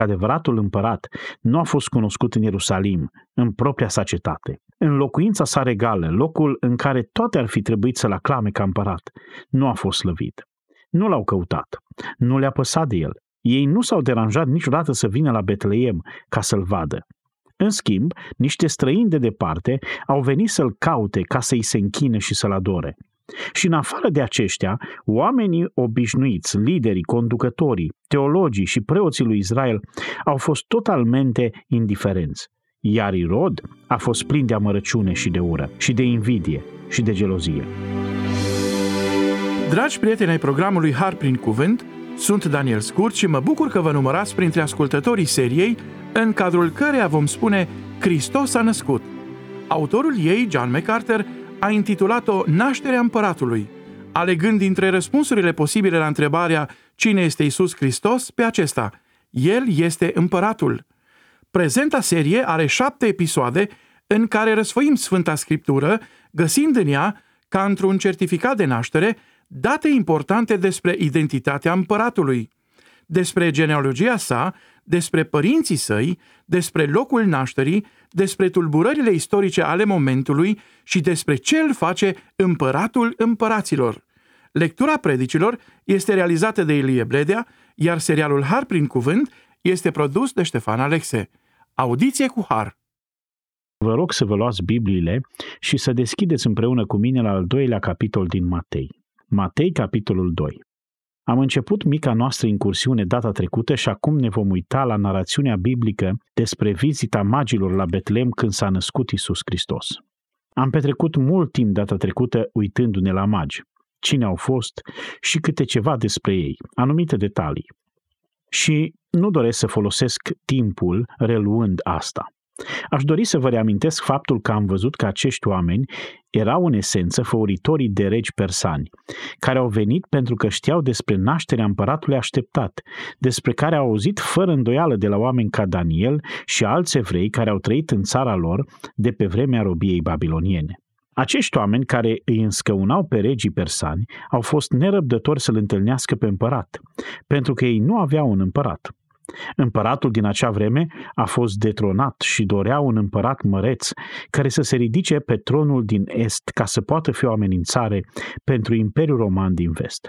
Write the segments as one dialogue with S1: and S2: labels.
S1: Adevăratul împărat nu a fost cunoscut în Ierusalim, în propria sa cetate. În locuința sa regală, locul în care toate ar fi trebuit să-l aclame ca împărat, nu a fost slăvit. Nu l-au căutat, nu le-a păsat de el. Ei nu s-au deranjat niciodată să vină la Betleem ca să-l vadă. În schimb, niște străini de departe au venit să-l caute ca să-i se închine și să-l adore. Și în afară de aceștia, oamenii obișnuiți, liderii, conducătorii, teologii și preoții lui Israel au fost totalmente indiferenți. Iar Irod a fost plin de amărăciune și de ură, și de invidie și de gelozie.
S2: Dragi prieteni ai programului Har prin Cuvânt, sunt Daniel Scurt și mă bucur că vă numărați printre ascultătorii seriei în cadrul căreia vom spune Hristos a născut. Autorul ei, John MacArthur, a intitulat-o Nașterea Împăratului, alegând dintre răspunsurile posibile la întrebarea Cine este Isus Hristos pe acesta, El este Împăratul. Prezenta serie are șapte episoade în care răsfoim Sfânta Scriptură, găsind în ea, ca într-un certificat de naștere, date importante despre identitatea împăratului, despre genealogia sa, despre părinții săi, despre locul nașterii, despre tulburările istorice ale momentului și despre ce îl face împăratul împăraților. Lectura predicilor este realizată de Ilie Bledea, iar serialul Har prin cuvânt este produs de Ștefan Alexe. Audiție cu Har!
S1: Vă rog să vă luați Bibliile și să deschideți împreună cu mine la al doilea capitol din Matei. Matei, capitolul 2. Am început mica noastră incursiune data trecută și acum ne vom uita la narațiunea biblică despre vizita magilor la Betlehem când s-a născut Isus Hristos. Am petrecut mult timp data trecută uitându-ne la magi, cine au fost și câte ceva despre ei, anumite detalii. Și nu doresc să folosesc timpul reluând asta. Aș dori să vă reamintesc faptul că am văzut că acești oameni erau în esență făuritorii de regi persani, care au venit pentru că știau despre nașterea împăratului așteptat, despre care au auzit fără îndoială de la oameni ca Daniel și alți evrei care au trăit în țara lor de pe vremea robiei babiloniene. Acești oameni care îi înscăunau pe regii persani au fost nerăbdători să-l întâlnească pe împărat, pentru că ei nu aveau un împărat. Împăratul din acea vreme a fost detronat și dorea un împărat măreț care să se ridice pe tronul din est ca să poată fi o amenințare pentru Imperiul Roman din vest.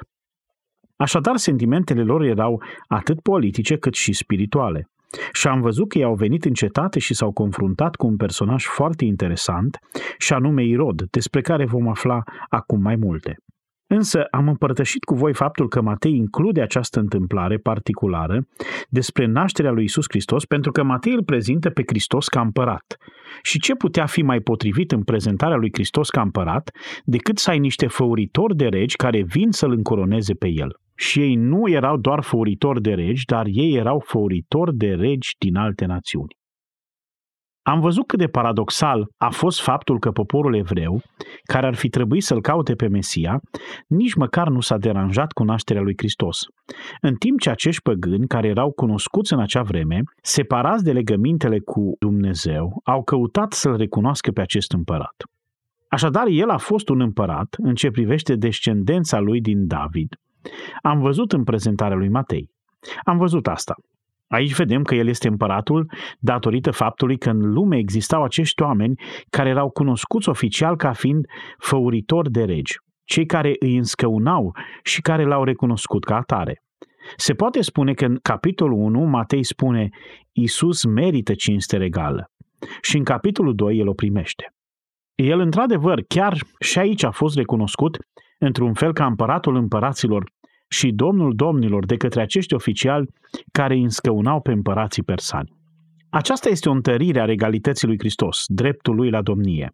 S1: Așadar, sentimentele lor erau atât politice cât și spirituale. Și am văzut că ei au venit în cetate și s-au confruntat cu un personaj foarte interesant, și anume Irod, despre care vom afla acum mai multe. Însă am împărtășit cu voi faptul că Matei include această întâmplare particulară despre nașterea lui Isus Hristos, pentru că Matei îl prezintă pe Hristos ca împărat. Și ce putea fi mai potrivit în prezentarea lui Hristos ca împărat decât să ai niște făuritori de regi care vin să-l încoroneze pe el? Și ei nu erau doar făuritori de regi, dar ei erau făuritori de regi din alte națiuni. Am văzut cât de paradoxal a fost faptul că poporul evreu, care ar fi trebuit să-l caute pe Mesia, nici măcar nu s-a deranjat cu nașterea lui Hristos. În timp ce acești păgâni, care erau cunoscuți în acea vreme, separați de legămintele cu Dumnezeu, au căutat să-l recunoască pe acest împărat. Așadar, el a fost un împărat în ce privește descendența lui din David. Am văzut în prezentarea lui Matei. Am văzut asta. Aici vedem că el este împăratul datorită faptului că în lume existau acești oameni care erau cunoscuți oficial ca fiind făuritori de regi, cei care îi înscăunau și care l-au recunoscut ca atare. Se poate spune că în capitolul 1 Matei spune Isus merită cinste regală și în capitolul 2 el o primește. El într-adevăr chiar și aici a fost recunoscut într-un fel ca împăratul împăraților și domnul domnilor de către acești oficiali care îi înscăunau pe împărații persani. Aceasta este o întărire a regalității lui Hristos, dreptul lui la domnie.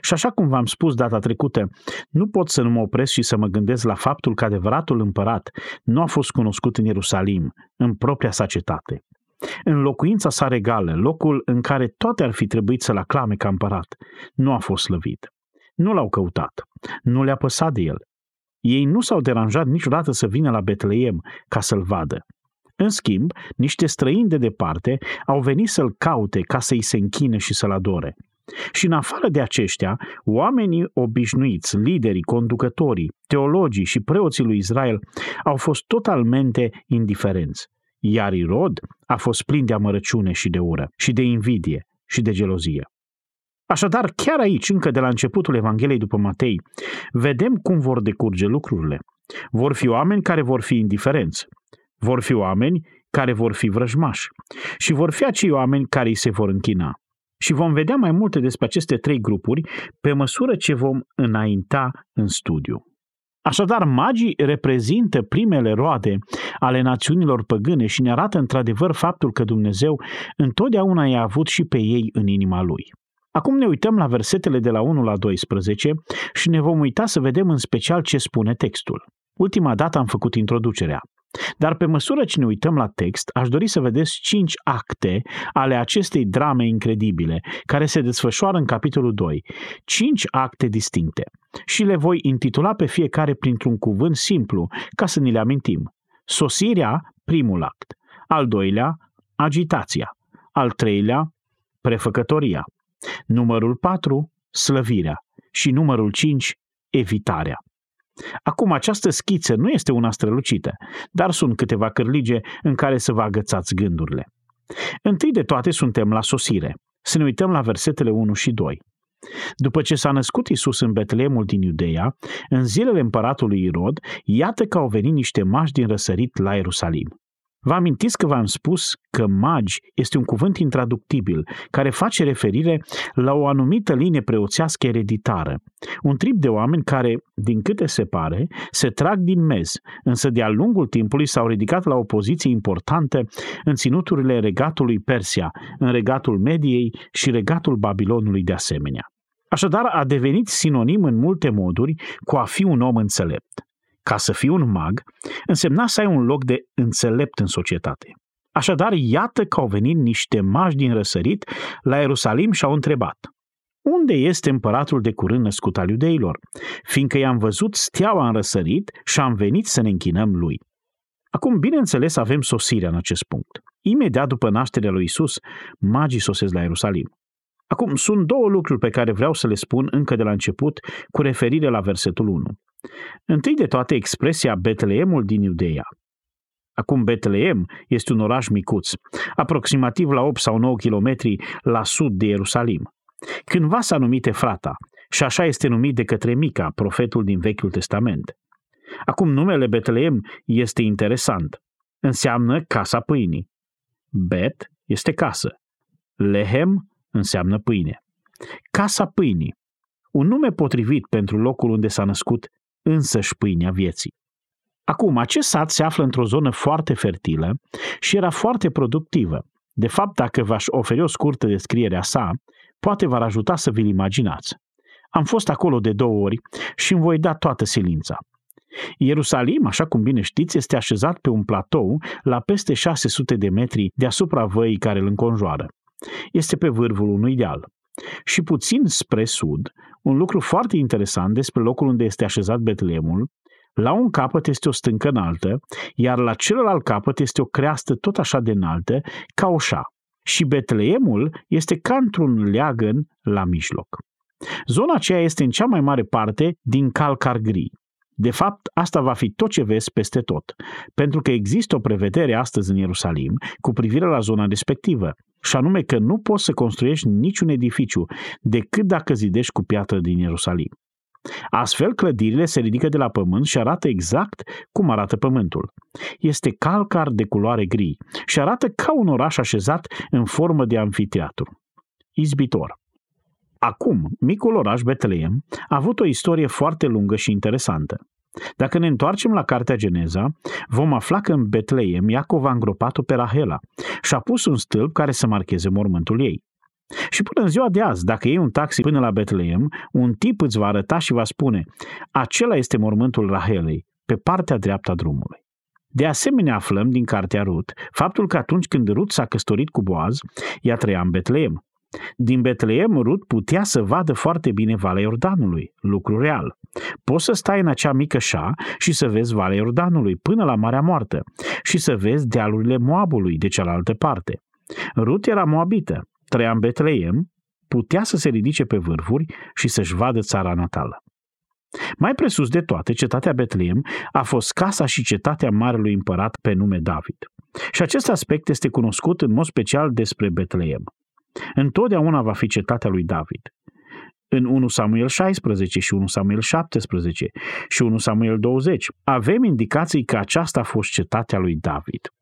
S1: Și așa cum v-am spus data trecută, nu pot să nu mă opresc și să mă gândesc la faptul că adevăratul împărat nu a fost cunoscut în Ierusalim, în propria sa cetate. În locuința sa regală, locul în care toate ar fi trebuit să-l aclame ca împărat, nu a fost slăvit. Nu l-au căutat, nu le-a păsat de el, ei nu s-au deranjat niciodată să vină la Betleem ca să-l vadă. În schimb, niște străini de departe au venit să-l caute ca să-i se închine și să-l adore. Și în afară de aceștia, oamenii obișnuiți, liderii, conducătorii, teologii și preoții lui Israel au fost totalmente indiferenți. iar Irod a fost plin de amărăciune și de ură, și de invidie și de gelozie. Așadar, chiar aici, încă de la începutul Evangheliei după Matei, vedem cum vor decurge lucrurile. Vor fi oameni care vor fi indiferenți. Vor fi oameni care vor fi vrăjmași. Și vor fi acei oameni care îi se vor închina. Și vom vedea mai multe despre aceste trei grupuri pe măsură ce vom înainta în studiu. Așadar, magii reprezintă primele roade ale națiunilor păgâne și ne arată într-adevăr faptul că Dumnezeu întotdeauna i-a avut și pe ei în inima lui. Acum ne uităm la versetele de la 1 la 12 și ne vom uita să vedem în special ce spune textul. Ultima dată am făcut introducerea. Dar pe măsură ce ne uităm la text, aș dori să vedeți cinci acte ale acestei drame incredibile, care se desfășoară în capitolul 2. Cinci acte distincte. Și le voi intitula pe fiecare printr-un cuvânt simplu, ca să ni le amintim. Sosirea, primul act. Al doilea, agitația. Al treilea, prefăcătoria. Numărul 4, slăvirea. Și numărul 5, evitarea. Acum, această schiță nu este una strălucită, dar sunt câteva cârlige în care să vă agățați gândurile. Întâi de toate suntem la sosire. Să ne uităm la versetele 1 și 2. După ce s-a născut Isus în Betleemul din Iudeea, în zilele împăratului Irod, iată că au venit niște mași din răsărit la Ierusalim. Vă amintiți că v-am spus că magi este un cuvânt intraductibil care face referire la o anumită linie preoțească ereditară. Un trip de oameni care, din câte se pare, se trag din mez, însă de-a lungul timpului s-au ridicat la o poziție importantă în ținuturile regatului Persia, în regatul Mediei și regatul Babilonului de asemenea. Așadar, a devenit sinonim în multe moduri cu a fi un om înțelept ca să fii un mag, însemna să ai un loc de înțelept în societate. Așadar, iată că au venit niște magi din răsărit la Ierusalim și au întrebat, unde este împăratul de curând născut al iudeilor? Fiindcă i-am văzut steaua în răsărit și am venit să ne închinăm lui. Acum, bineînțeles, avem sosirea în acest punct. Imediat după nașterea lui Isus, magii sosesc la Ierusalim. Acum, sunt două lucruri pe care vreau să le spun încă de la început cu referire la versetul 1. Întâi de toate expresia Betleemul din Iudeea. Acum Betleem este un oraș micuț, aproximativ la 8 sau 9 km la sud de Ierusalim. Cândva s-a numit Efrata și așa este numit de către Mica, profetul din Vechiul Testament. Acum numele Betleem este interesant. Înseamnă casa pâinii. Bet este casă. Lehem înseamnă pâine. Casa pâinii. Un nume potrivit pentru locul unde s-a născut însăși pâinea vieții. Acum, acest sat se află într-o zonă foarte fertilă și era foarte productivă. De fapt, dacă v-aș oferi o scurtă descriere a sa, poate v-ar ajuta să vi-l imaginați. Am fost acolo de două ori și îmi voi da toată silința. Ierusalim, așa cum bine știți, este așezat pe un platou la peste 600 de metri deasupra văii care îl înconjoară. Este pe vârful unui deal. Și puțin spre sud, un lucru foarte interesant despre locul unde este așezat Betleemul, la un capăt este o stâncă înaltă, iar la celălalt capăt este o creastă tot așa de înaltă, ca o șa. Și Betleemul este ca într-un leagăn la mijloc. Zona aceea este în cea mai mare parte din calcar gri. De fapt, asta va fi tot ce vezi peste tot, pentru că există o prevedere astăzi în Ierusalim cu privire la zona respectivă, și anume că nu poți să construiești niciun edificiu decât dacă zidești cu piatră din Ierusalim. Astfel, clădirile se ridică de la pământ și arată exact cum arată pământul. Este calcar de culoare gri și arată ca un oraș așezat în formă de anfiteatru. Izbitor. Acum, micul oraș Betleem a avut o istorie foarte lungă și interesantă. Dacă ne întoarcem la Cartea Geneza, vom afla că în Betleem Iacov a îngropat-o pe Rahela și a pus un stâlp care să marcheze mormântul ei. Și până în ziua de azi, dacă iei un taxi până la Betleem, un tip îți va arăta și va spune acela este mormântul Rahelei, pe partea dreaptă a drumului. De asemenea aflăm din cartea Rut faptul că atunci când Rut s-a căsătorit cu Boaz, ea trăia în Betleem. Din Betleem, Rut putea să vadă foarte bine Valea Iordanului, lucru real. Poți să stai în acea mică șa și să vezi Valea Iordanului până la Marea Moartă și să vezi dealurile Moabului de cealaltă parte. Rut era moabită, trăia în Betleem, putea să se ridice pe vârfuri și să-și vadă țara natală. Mai presus de toate, cetatea Betleem a fost casa și cetatea marelui împărat pe nume David. Și acest aspect este cunoscut în mod special despre Betleem. Întotdeauna va fi cetatea lui David. În 1 Samuel 16 și 1 Samuel 17 și 1 Samuel 20 avem indicații că aceasta a fost cetatea lui David.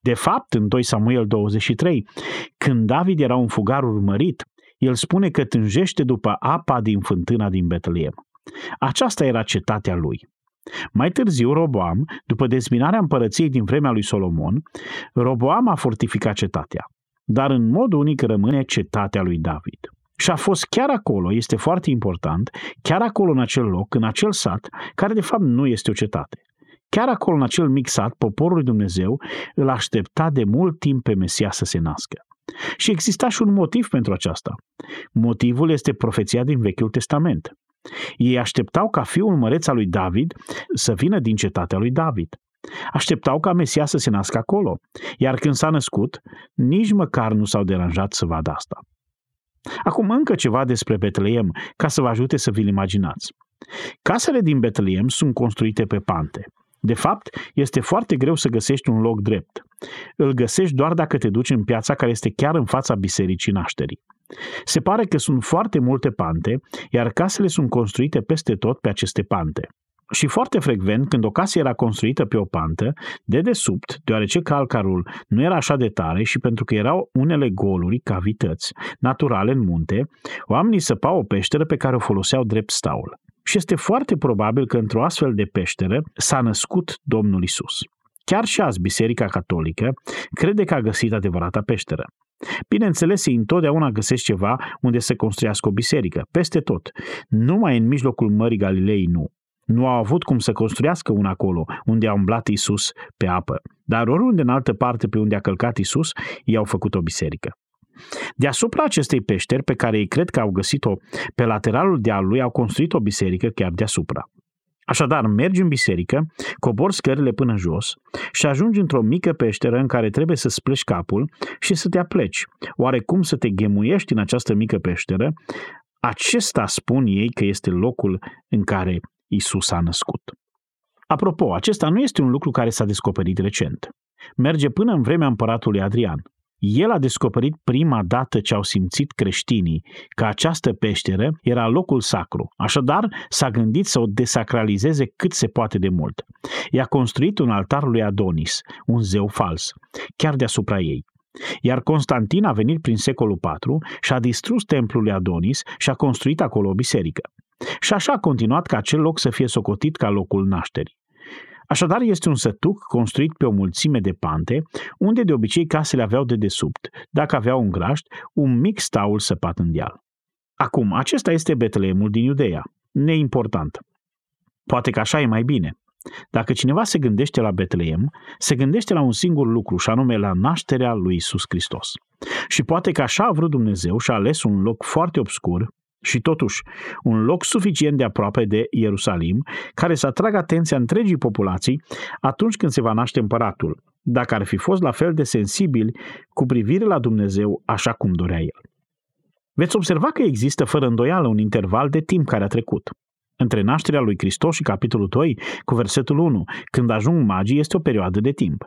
S1: De fapt, în 2 Samuel 23, când David era un fugar urmărit, el spune că tânjește după apa din fântâna din Betleem. Aceasta era cetatea lui. Mai târziu, Roboam, după dezbinarea împărăției din vremea lui Solomon, Roboam a fortificat cetatea, dar în mod unic rămâne cetatea lui David. Și a fost chiar acolo, este foarte important, chiar acolo în acel loc, în acel sat, care de fapt nu este o cetate. Chiar acolo, în acel mic sat, poporul lui Dumnezeu îl aștepta de mult timp pe Mesia să se nască. Și exista și un motiv pentru aceasta. Motivul este profeția din Vechiul Testament. Ei așteptau ca fiul măreț al lui David să vină din cetatea lui David. Așteptau ca Mesia să se nască acolo, iar când s-a născut, nici măcar nu s-au deranjat să vadă asta. Acum încă ceva despre Betleem, ca să vă ajute să vi-l imaginați. Casele din Betleem sunt construite pe pante. De fapt, este foarte greu să găsești un loc drept. Îl găsești doar dacă te duci în piața care este chiar în fața bisericii nașterii. Se pare că sunt foarte multe pante, iar casele sunt construite peste tot pe aceste pante. Și foarte frecvent, când o casă era construită pe o pantă, de desubt, deoarece calcarul nu era așa de tare și pentru că erau unele goluri, cavități, naturale în munte, oamenii săpau o peșteră pe care o foloseau drept staul. Și este foarte probabil că într-o astfel de peșteră s-a născut Domnul Isus. Chiar și azi Biserica Catolică crede că a găsit adevărata peșteră. Bineînțeles, ei întotdeauna găsesc ceva unde să construiască o biserică, peste tot. Numai în mijlocul Mării Galilei nu. Nu au avut cum să construiască una acolo, unde a umblat Isus pe apă. Dar oriunde în altă parte pe unde a călcat Isus, ei au făcut o biserică. Deasupra acestei peșteri, pe care ei cred că au găsit-o pe lateralul dealului, au construit o biserică chiar deasupra. Așadar, mergi în biserică, cobori scările până jos și ajungi într-o mică peșteră în care trebuie să spleci capul și să te apleci. Oarecum să te ghemuiești în această mică peșteră, acesta spun ei că este locul în care Isus a născut. Apropo, acesta nu este un lucru care s-a descoperit recent. Merge până în vremea împăratului Adrian. El a descoperit prima dată ce au simțit creștinii, că această peșteră era locul sacru, așadar s-a gândit să o desacralizeze cât se poate de mult. I-a construit un altar lui Adonis, un zeu fals, chiar deasupra ei. Iar Constantin a venit prin secolul IV și a distrus templul lui Adonis și a construit acolo o biserică. Și așa a continuat ca acel loc să fie socotit ca locul nașterii. Așadar, este un sătuc construit pe o mulțime de pante, unde de obicei casele aveau de desubt, dacă aveau un graști, un mic staul săpat în deal. Acum, acesta este Betleemul din Iudeea. Neimportant. Poate că așa e mai bine. Dacă cineva se gândește la Betleem, se gândește la un singur lucru, și anume la nașterea lui Isus Hristos. Și poate că așa a vrut Dumnezeu și a ales un loc foarte obscur, și totuși, un loc suficient de aproape de Ierusalim, care să atragă atenția întregii populații atunci când se va naște împăratul, dacă ar fi fost la fel de sensibili cu privire la Dumnezeu așa cum dorea el. Veți observa că există fără îndoială un interval de timp care a trecut. Între nașterea lui Hristos și capitolul 2 cu versetul 1, când ajung magii, este o perioadă de timp.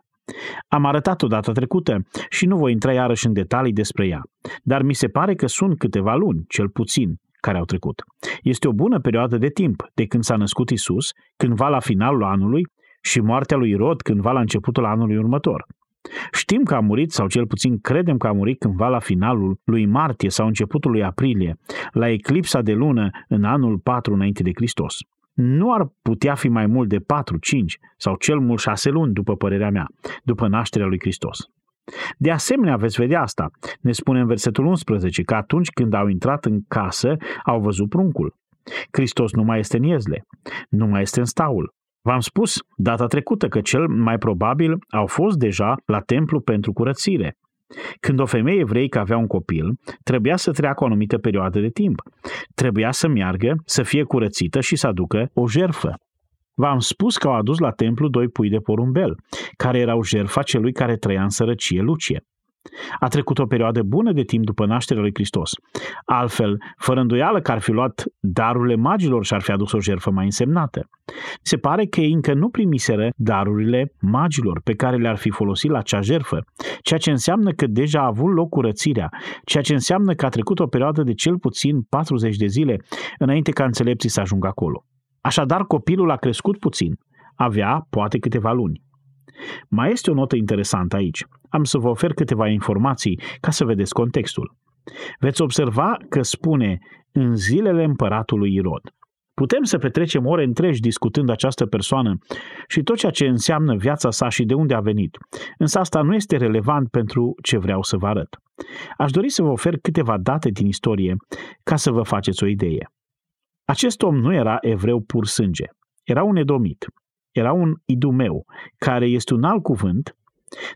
S1: Am arătat-o data trecută și nu voi intra iarăși în detalii despre ea, dar mi se pare că sunt câteva luni, cel puțin, care au trecut. Este o bună perioadă de timp de când s-a născut Isus, cândva la finalul anului, și moartea lui Rod cândva la începutul anului următor. Știm că a murit, sau cel puțin credem că a murit cândva la finalul lui martie sau începutul lui aprilie, la eclipsa de lună în anul 4 înainte de Hristos. Nu ar putea fi mai mult de 4, 5 sau cel mult 6 luni, după părerea mea, după nașterea lui Hristos. De asemenea, veți vedea asta. Ne spune în versetul 11 că atunci când au intrat în casă, au văzut pruncul. Hristos nu mai este în iezle, nu mai este în staul. V-am spus data trecută că cel mai probabil au fost deja la templu pentru curățire. Când o femeie evreică avea un copil, trebuia să treacă o anumită perioadă de timp. Trebuia să meargă, să fie curățită și să aducă o jerfă. V-am spus că au adus la templu doi pui de porumbel, care erau jerfa celui care trăia în sărăcie lucie. A trecut o perioadă bună de timp după nașterea lui Hristos. Altfel, fără îndoială că ar fi luat darurile magilor și ar fi adus o jertfă mai însemnată. Se pare că ei încă nu primiseră darurile magilor pe care le-ar fi folosit la acea jertfă, ceea ce înseamnă că deja a avut loc curățirea, ceea ce înseamnă că a trecut o perioadă de cel puțin 40 de zile înainte ca înțelepții să ajungă acolo. Așadar, copilul a crescut puțin, avea poate câteva luni. Mai este o notă interesantă aici. Am să vă ofer câteva informații ca să vedeți contextul. Veți observa că spune în zilele împăratului Irod. Putem să petrecem ore întregi discutând această persoană și tot ceea ce înseamnă viața sa și de unde a venit, însă asta nu este relevant pentru ce vreau să vă arăt. Aș dori să vă ofer câteva date din istorie ca să vă faceți o idee. Acest om nu era evreu pur sânge, era un edomit, era un idumeu, care este un alt cuvânt,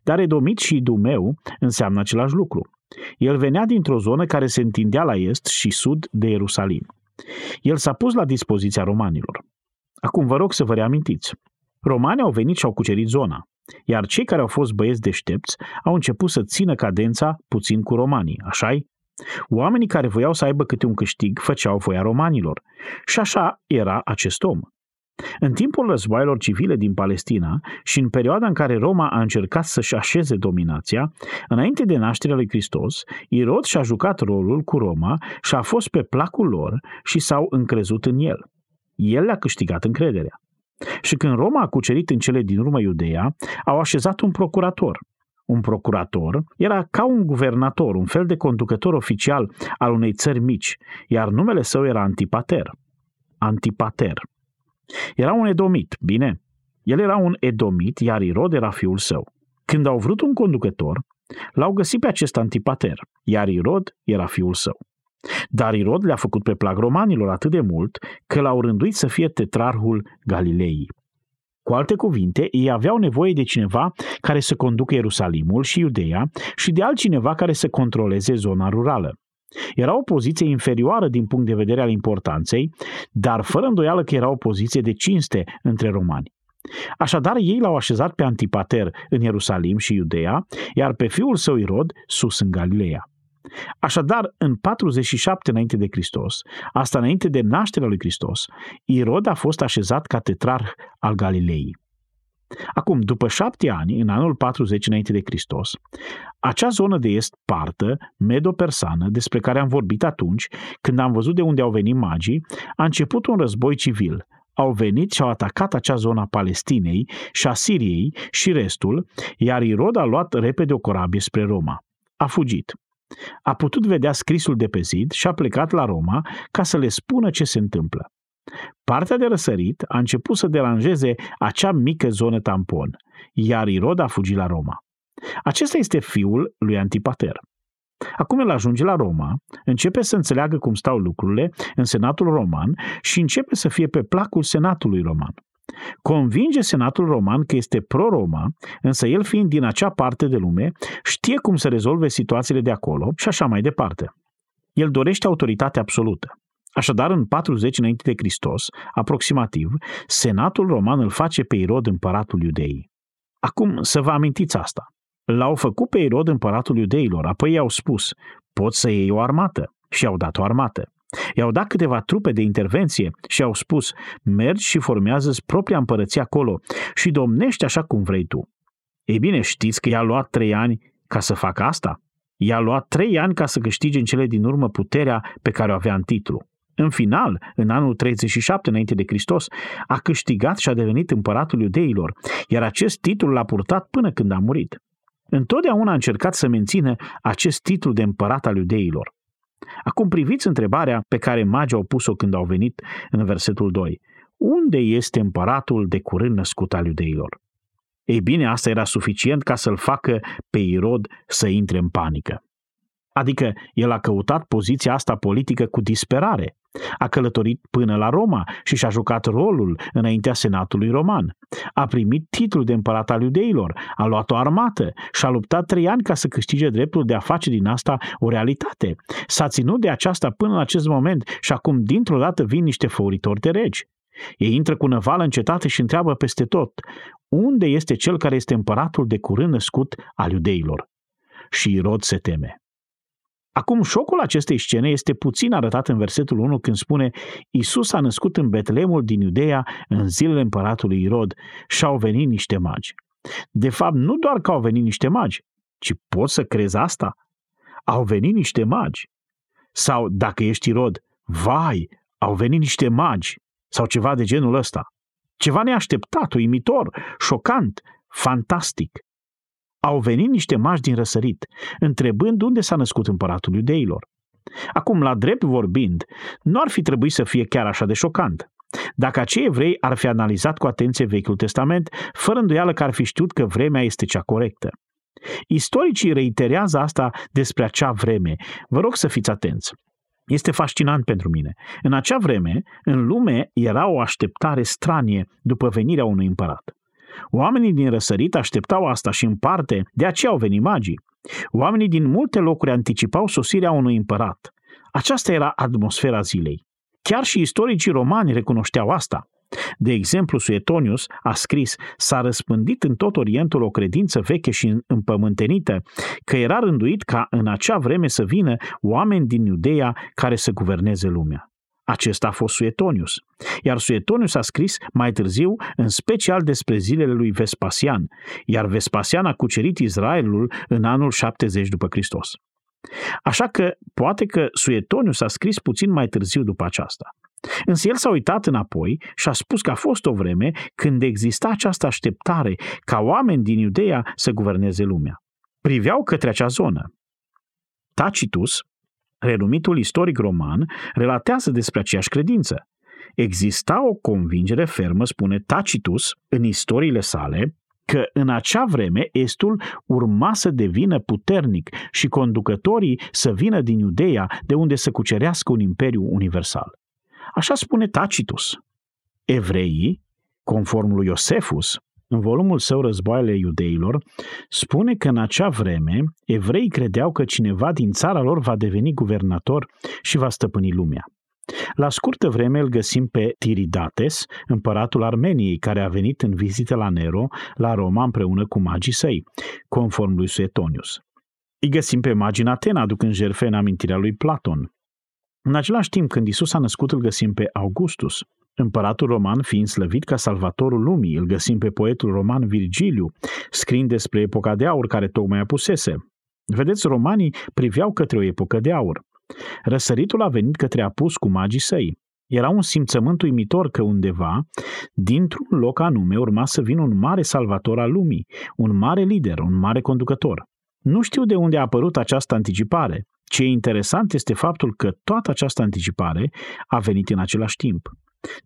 S1: dar edomit și idumeu înseamnă același lucru. El venea dintr-o zonă care se întindea la est și sud de Ierusalim. El s-a pus la dispoziția romanilor. Acum vă rog să vă reamintiți. Romanii au venit și au cucerit zona, iar cei care au fost băieți deștepți au început să țină cadența puțin cu romanii, așa -i? Oamenii care voiau să aibă câte un câștig făceau voia romanilor. Și așa era acest om. În timpul războaielor civile din Palestina și în perioada în care Roma a încercat să-și așeze dominația, înainte de nașterea lui Hristos, Irod și-a jucat rolul cu Roma și a fost pe placul lor și s-au încrezut în el. El le-a câștigat încrederea. Și când Roma a cucerit în cele din urmă Iudeea, au așezat un procurator. Un procurator era ca un guvernator, un fel de conducător oficial al unei țări mici, iar numele său era Antipater. Antipater. Era un edomit, bine? El era un edomit, iar Irod era fiul său. Când au vrut un conducător, l-au găsit pe acest antipater, iar Irod era fiul său. Dar Irod le-a făcut pe plag romanilor atât de mult că l-au rânduit să fie tetrarhul Galilei. Cu alte cuvinte, ei aveau nevoie de cineva care să conducă Ierusalimul și Iudeea și de altcineva care să controleze zona rurală. Era o poziție inferioară din punct de vedere al importanței, dar fără îndoială că era o poziție de cinste între romani. Așadar, ei l-au așezat pe Antipater în Ierusalim și Iudeea, iar pe fiul său Irod sus în Galileea. Așadar, în 47 înainte de Hristos, asta înainte de nașterea lui Hristos, Irod a fost așezat ca tetrarh al Galilei. Acum, după șapte ani, în anul 40 înainte de Hristos, acea zonă de est partă, medo-persană, despre care am vorbit atunci, când am văzut de unde au venit magii, a început un război civil. Au venit și au atacat acea zonă a Palestinei și a Siriei și restul, iar Irod a luat repede o corabie spre Roma. A fugit. A putut vedea scrisul de pe zid și a plecat la Roma ca să le spună ce se întâmplă. Partea de răsărit a început să deranjeze acea mică zonă tampon, iar Irod a fugit la Roma. Acesta este fiul lui Antipater. Acum el ajunge la Roma, începe să înțeleagă cum stau lucrurile în senatul roman și începe să fie pe placul senatului roman. Convinge senatul roman că este pro-Roma, însă el fiind din acea parte de lume, știe cum să rezolve situațiile de acolo și așa mai departe. El dorește autoritate absolută. Așadar, în 40 înainte de Hristos, aproximativ, senatul roman îl face pe Irod împăratul iudeii. Acum să vă amintiți asta. L-au făcut pe Irod împăratul iudeilor, apoi i-au spus, pot să iei o armată. Și i-au dat o armată. I-au dat câteva trupe de intervenție și au spus, mergi și formează propria împărăție acolo și domnește așa cum vrei tu. Ei bine, știți că i-a luat trei ani ca să facă asta? I-a luat trei ani ca să câștige în cele din urmă puterea pe care o avea în titlu. În final, în anul 37 înainte de Hristos, a câștigat și a devenit împăratul iudeilor, iar acest titlu l-a purtat până când a murit. Întotdeauna a încercat să mențină acest titlu de împărat al iudeilor. Acum priviți întrebarea pe care magii au pus-o când au venit în versetul 2. Unde este împăratul de curând născut al iudeilor? Ei bine, asta era suficient ca să-l facă pe Irod să intre în panică. Adică el a căutat poziția asta politică cu disperare. A călătorit până la Roma și și-a jucat rolul înaintea senatului roman. A primit titlul de împărat al iudeilor, a luat o armată și a luptat trei ani ca să câștige dreptul de a face din asta o realitate. S-a ținut de aceasta până în acest moment și acum dintr-o dată vin niște făuritori de regi. Ei intră cu năvală în cetate și întreabă peste tot, unde este cel care este împăratul de curând născut al iudeilor? și Irod se teme. Acum, șocul acestei scene este puțin arătat în versetul 1 când spune Iisus a născut în Betleemul din Iudeea în zilele împăratului Irod și au venit niște magi. De fapt, nu doar că au venit niște magi, ci poți să crezi asta? Au venit niște magi. Sau, dacă ești Irod, vai, au venit niște magi. Sau ceva de genul ăsta. Ceva neașteptat, uimitor, șocant, fantastic au venit niște mași din răsărit, întrebând unde s-a născut împăratul iudeilor. Acum, la drept vorbind, nu ar fi trebuit să fie chiar așa de șocant. Dacă acei evrei ar fi analizat cu atenție Vechiul Testament, fără îndoială că ar fi știut că vremea este cea corectă. Istoricii reiterează asta despre acea vreme. Vă rog să fiți atenți. Este fascinant pentru mine. În acea vreme, în lume era o așteptare stranie după venirea unui împărat. Oamenii din răsărit așteptau asta și în parte de aceea au venit magii. Oamenii din multe locuri anticipau sosirea unui împărat. Aceasta era atmosfera zilei. Chiar și istoricii romani recunoșteau asta. De exemplu, Suetonius a scris, s-a răspândit în tot Orientul o credință veche și împământenită, că era rânduit ca în acea vreme să vină oameni din Iudeea care să guverneze lumea. Acesta a fost Suetonius. Iar Suetonius a scris mai târziu în special despre zilele lui Vespasian, iar Vespasian a cucerit Israelul în anul 70 după Hristos. Așa că poate că Suetonius a scris puțin mai târziu după aceasta. Însă el s-a uitat înapoi și a spus că a fost o vreme când exista această așteptare ca oameni din Iudeea să guverneze lumea. Priveau către acea zonă. Tacitus, renumitul istoric roman, relatează despre aceeași credință. Exista o convingere fermă, spune Tacitus, în istoriile sale, că în acea vreme Estul urma să devină puternic și conducătorii să vină din Iudeea, de unde să cucerească un imperiu universal. Așa spune Tacitus. Evreii, conform lui Iosefus, în volumul său Războaiele iudeilor, spune că în acea vreme evreii credeau că cineva din țara lor va deveni guvernator și va stăpâni lumea. La scurtă vreme îl găsim pe Tiridates, împăratul Armeniei, care a venit în vizită la Nero, la Roma, împreună cu magii săi, conform lui Suetonius. Îi găsim pe magii în Atena, aducând jerfe în amintirea lui Platon. În același timp, când Isus a născut, îl găsim pe Augustus, Împăratul roman fiind slăvit ca salvatorul lumii, îl găsim pe poetul roman Virgiliu, scriind despre epoca de aur care tocmai apusese. Vedeți, romanii priveau către o epocă de aur. Răsăritul a venit către apus cu magii săi. Era un simțământ uimitor că undeva, dintr-un loc anume, urma să vină un mare salvator al lumii, un mare lider, un mare conducător. Nu știu de unde a apărut această anticipare. Ce e interesant este faptul că toată această anticipare a venit în același timp.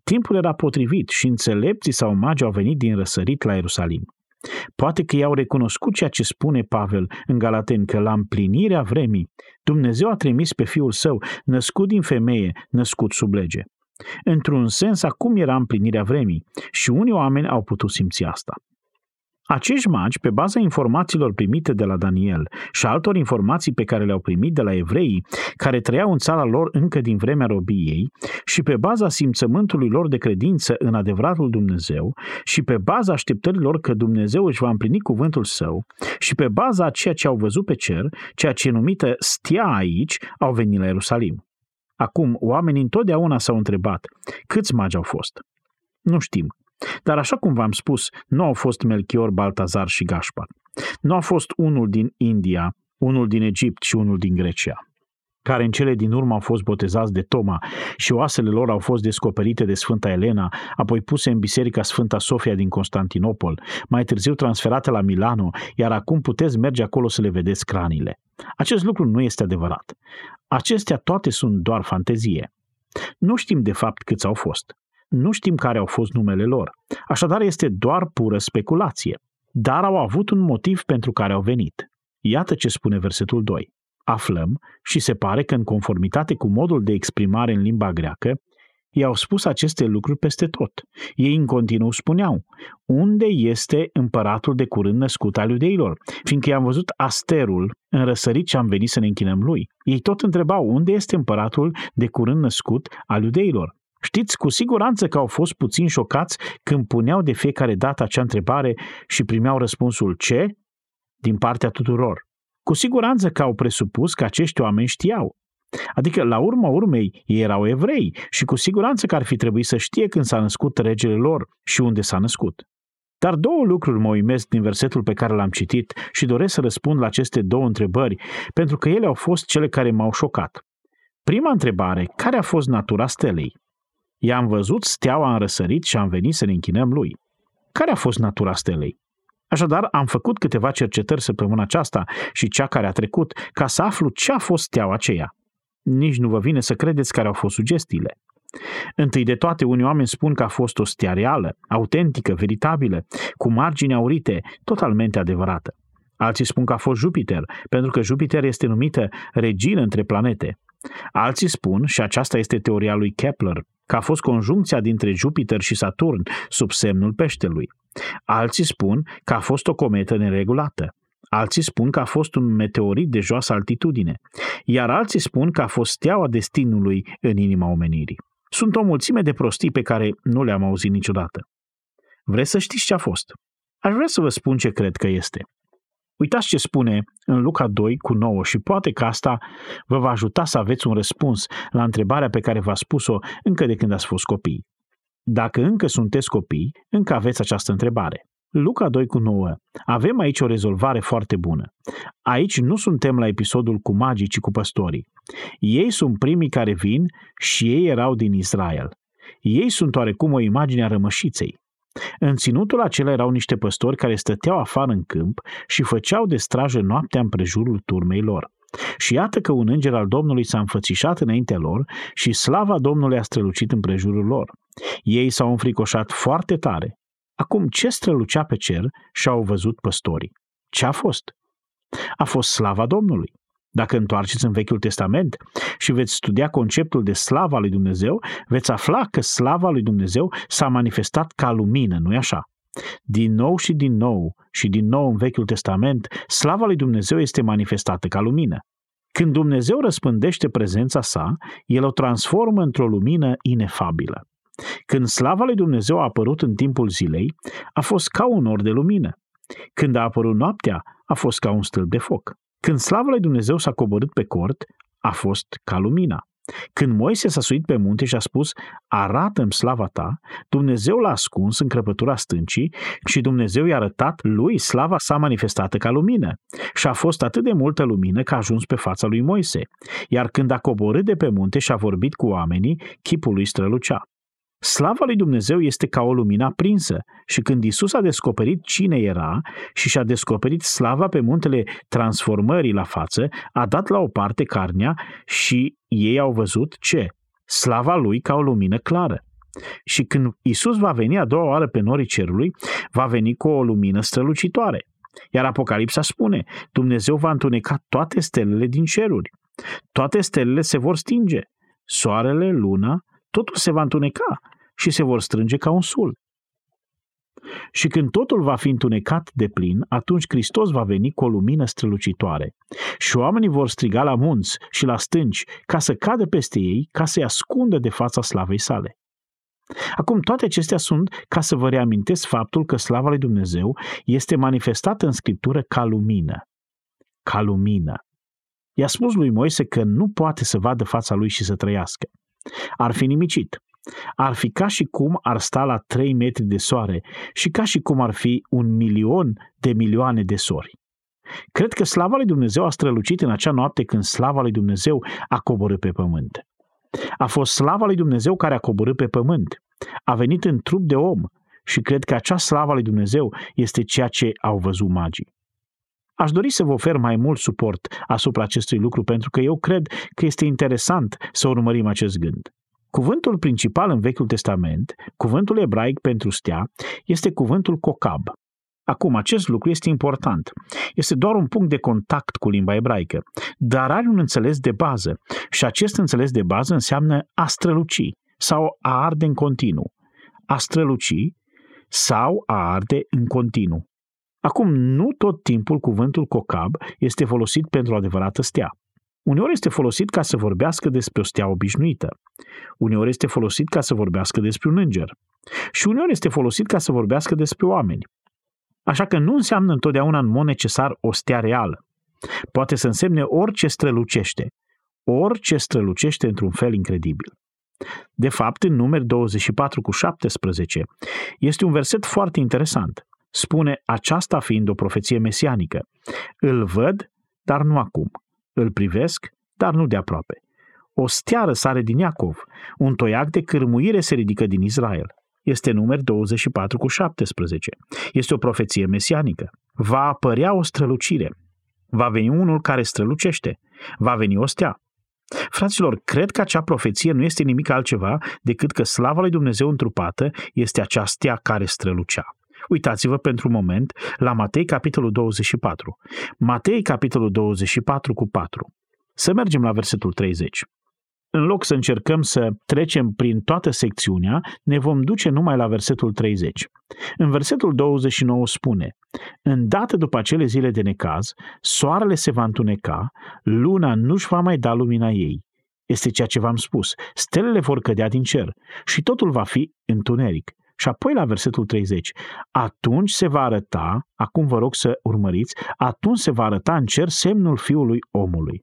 S1: Timpul era potrivit și înțelepții sau magi au venit din răsărit la Ierusalim. Poate că i-au recunoscut ceea ce spune Pavel în Galaten, că la împlinirea vremii Dumnezeu a trimis pe Fiul Său, născut din femeie, născut sub lege. Într-un sens, acum era împlinirea vremii și unii oameni au putut simți asta. Acești magi, pe baza informațiilor primite de la Daniel și altor informații pe care le-au primit de la evrei care trăiau în țara lor încă din vremea robiei și pe baza simțământului lor de credință în adevăratul Dumnezeu și pe baza așteptărilor că Dumnezeu își va împlini cuvântul său și pe baza ceea ce au văzut pe cer, ceea ce e numită stia aici, au venit la Ierusalim. Acum, oamenii întotdeauna s-au întrebat câți magi au fost. Nu știm, dar așa cum v-am spus, nu au fost Melchior, Baltazar și Gașpar. Nu a fost unul din India, unul din Egipt și unul din Grecia care în cele din urmă au fost botezați de Toma și oasele lor au fost descoperite de Sfânta Elena, apoi puse în Biserica Sfânta Sofia din Constantinopol, mai târziu transferate la Milano, iar acum puteți merge acolo să le vedeți cranile. Acest lucru nu este adevărat. Acestea toate sunt doar fantezie. Nu știm de fapt câți au fost. Nu știm care au fost numele lor. Așadar este doar pură speculație. Dar au avut un motiv pentru care au venit. Iată ce spune versetul 2. Aflăm și se pare că în conformitate cu modul de exprimare în limba greacă, i-au spus aceste lucruri peste tot. Ei în continuu spuneau, unde este împăratul de curând născut al iudeilor? Fiindcă i-am văzut asterul în răsărit și am venit să ne închinăm lui. Ei tot întrebau, unde este împăratul de curând născut al iudeilor? Știți cu siguranță că au fost puțin șocați când puneau de fiecare dată acea întrebare și primeau răspunsul ce? Din partea tuturor. Cu siguranță că au presupus că acești oameni știau. Adică, la urma urmei, ei erau evrei și cu siguranță că ar fi trebuit să știe când s-a născut regele lor și unde s-a născut. Dar două lucruri mă uimesc din versetul pe care l-am citit și doresc să răspund la aceste două întrebări, pentru că ele au fost cele care m-au șocat. Prima întrebare, care a fost natura stelei? I-am văzut steaua în răsărit și am venit să ne închinăm lui. Care a fost natura stelei? Așadar, am făcut câteva cercetări săptămâna aceasta și cea care a trecut ca să aflu ce a fost steaua aceea. Nici nu vă vine să credeți care au fost sugestiile. Întâi de toate, unii oameni spun că a fost o stea reală, autentică, veritabilă, cu margini aurite, totalmente adevărată. Alții spun că a fost Jupiter, pentru că Jupiter este numită regină între planete. Alții spun, și aceasta este teoria lui Kepler, că a fost conjuncția dintre Jupiter și Saturn sub semnul peștelui. Alții spun că a fost o cometă neregulată. Alții spun că a fost un meteorit de joasă altitudine, iar alții spun că a fost steaua destinului în inima omenirii. Sunt o mulțime de prostii pe care nu le-am auzit niciodată. Vreți să știți ce a fost? Aș vrea să vă spun ce cred că este. Uitați ce spune în Luca 2 cu 9 și poate că asta vă va ajuta să aveți un răspuns la întrebarea pe care v-a spus-o încă de când ați fost copii. Dacă încă sunteți copii, încă aveți această întrebare. Luca 2 cu 9. Avem aici o rezolvare foarte bună. Aici nu suntem la episodul cu magii, ci cu păstorii. Ei sunt primii care vin și ei erau din Israel. Ei sunt oarecum o imagine a rămășiței. În ținutul acela erau niște păstori care stăteau afară în câmp și făceau de strajă noaptea împrejurul turmei lor. Și iată că un înger al Domnului s-a înfățișat înaintea lor și slava Domnului a strălucit împrejurul lor. Ei s-au înfricoșat foarte tare. Acum, ce strălucea pe cer și-au văzut păstorii? Ce a fost? A fost slava Domnului. Dacă întoarceți în Vechiul Testament și veți studia conceptul de slava lui Dumnezeu, veți afla că slava lui Dumnezeu s-a manifestat ca lumină, nu-i așa? Din nou și din nou și din nou în Vechiul Testament, slava lui Dumnezeu este manifestată ca lumină. Când Dumnezeu răspândește prezența sa, El o transformă într-o lumină inefabilă. Când slava lui Dumnezeu a apărut în timpul zilei, a fost ca un or de lumină. Când a apărut noaptea, a fost ca un stâlp de foc. Când slava lui Dumnezeu s-a coborât pe cort, a fost ca lumina. Când Moise s-a suit pe munte și a spus, arată-mi slava ta, Dumnezeu l-a ascuns în crăpătura stâncii și Dumnezeu i-a arătat lui slava sa manifestată ca lumină. Și a fost atât de multă lumină că a ajuns pe fața lui Moise. Iar când a coborât de pe munte și a vorbit cu oamenii, chipul lui strălucea. Slava lui Dumnezeu este ca o lumină aprinsă și când Isus a descoperit cine era și și-a descoperit slava pe muntele transformării la față, a dat la o parte carnea și ei au văzut ce? Slava lui ca o lumină clară. Și când Isus va veni a doua oară pe norii cerului, va veni cu o lumină strălucitoare. Iar Apocalipsa spune, Dumnezeu va întuneca toate stelele din ceruri. Toate stelele se vor stinge. Soarele, luna, totul se va întuneca și se vor strânge ca un sul. Și când totul va fi întunecat de plin, atunci Hristos va veni cu o lumină strălucitoare. Și oamenii vor striga la munți și la stânci ca să cadă peste ei, ca să-i ascundă de fața slavei sale. Acum, toate acestea sunt ca să vă reamintesc faptul că slava lui Dumnezeu este manifestată în Scriptură ca lumină. Ca lumină. I-a spus lui Moise că nu poate să vadă fața lui și să trăiască. Ar fi nimicit. Ar fi ca și cum ar sta la 3 metri de soare și ca și cum ar fi un milion de milioane de sori. Cred că slava lui Dumnezeu a strălucit în acea noapte când slava lui Dumnezeu a coborât pe pământ. A fost slava lui Dumnezeu care a coborât pe pământ. A venit în trup de om și cred că acea slava lui Dumnezeu este ceea ce au văzut magii. Aș dori să vă ofer mai mult suport asupra acestui lucru pentru că eu cred că este interesant să urmărim acest gând. Cuvântul principal în Vechiul Testament, cuvântul ebraic pentru stea, este cuvântul cocab. Acum, acest lucru este important. Este doar un punct de contact cu limba ebraică, dar are un înțeles de bază și acest înțeles de bază înseamnă a străluci sau a arde în continuu. A străluci sau a arde în continuu. Acum, nu tot timpul cuvântul cocab este folosit pentru o adevărată stea. Uneori este folosit ca să vorbească despre o stea obișnuită. Uneori este folosit ca să vorbească despre un înger. Și uneori este folosit ca să vorbească despre oameni. Așa că nu înseamnă întotdeauna în mod necesar o stea reală. Poate să însemne orice strălucește, orice strălucește într-un fel incredibil. De fapt, în numeri 24 cu 17 este un verset foarte interesant. Spune, aceasta fiind o profeție mesianică. Îl văd, dar nu acum. Îl privesc, dar nu de aproape. O steară sare din Iacov, un toiac de cârmuire se ridică din Israel. Este numeri 24 cu 17. Este o profeție mesianică. Va apărea o strălucire. Va veni unul care strălucește. Va veni o stea. Fraților, cred că acea profeție nu este nimic altceva decât că slava lui Dumnezeu întrupată este acea stea care strălucea. Uitați-vă pentru un moment la Matei, capitolul 24. Matei, capitolul 24 cu 4. Să mergem la versetul 30. În loc să încercăm să trecem prin toată secțiunea, ne vom duce numai la versetul 30. În versetul 29 spune, Îndată după acele zile de necaz, soarele se va întuneca, luna nu-și va mai da lumina ei. Este ceea ce v-am spus, stelele vor cădea din cer și totul va fi întuneric. Și apoi la versetul 30, atunci se va arăta, acum vă rog să urmăriți, atunci se va arăta în cer semnul fiului omului.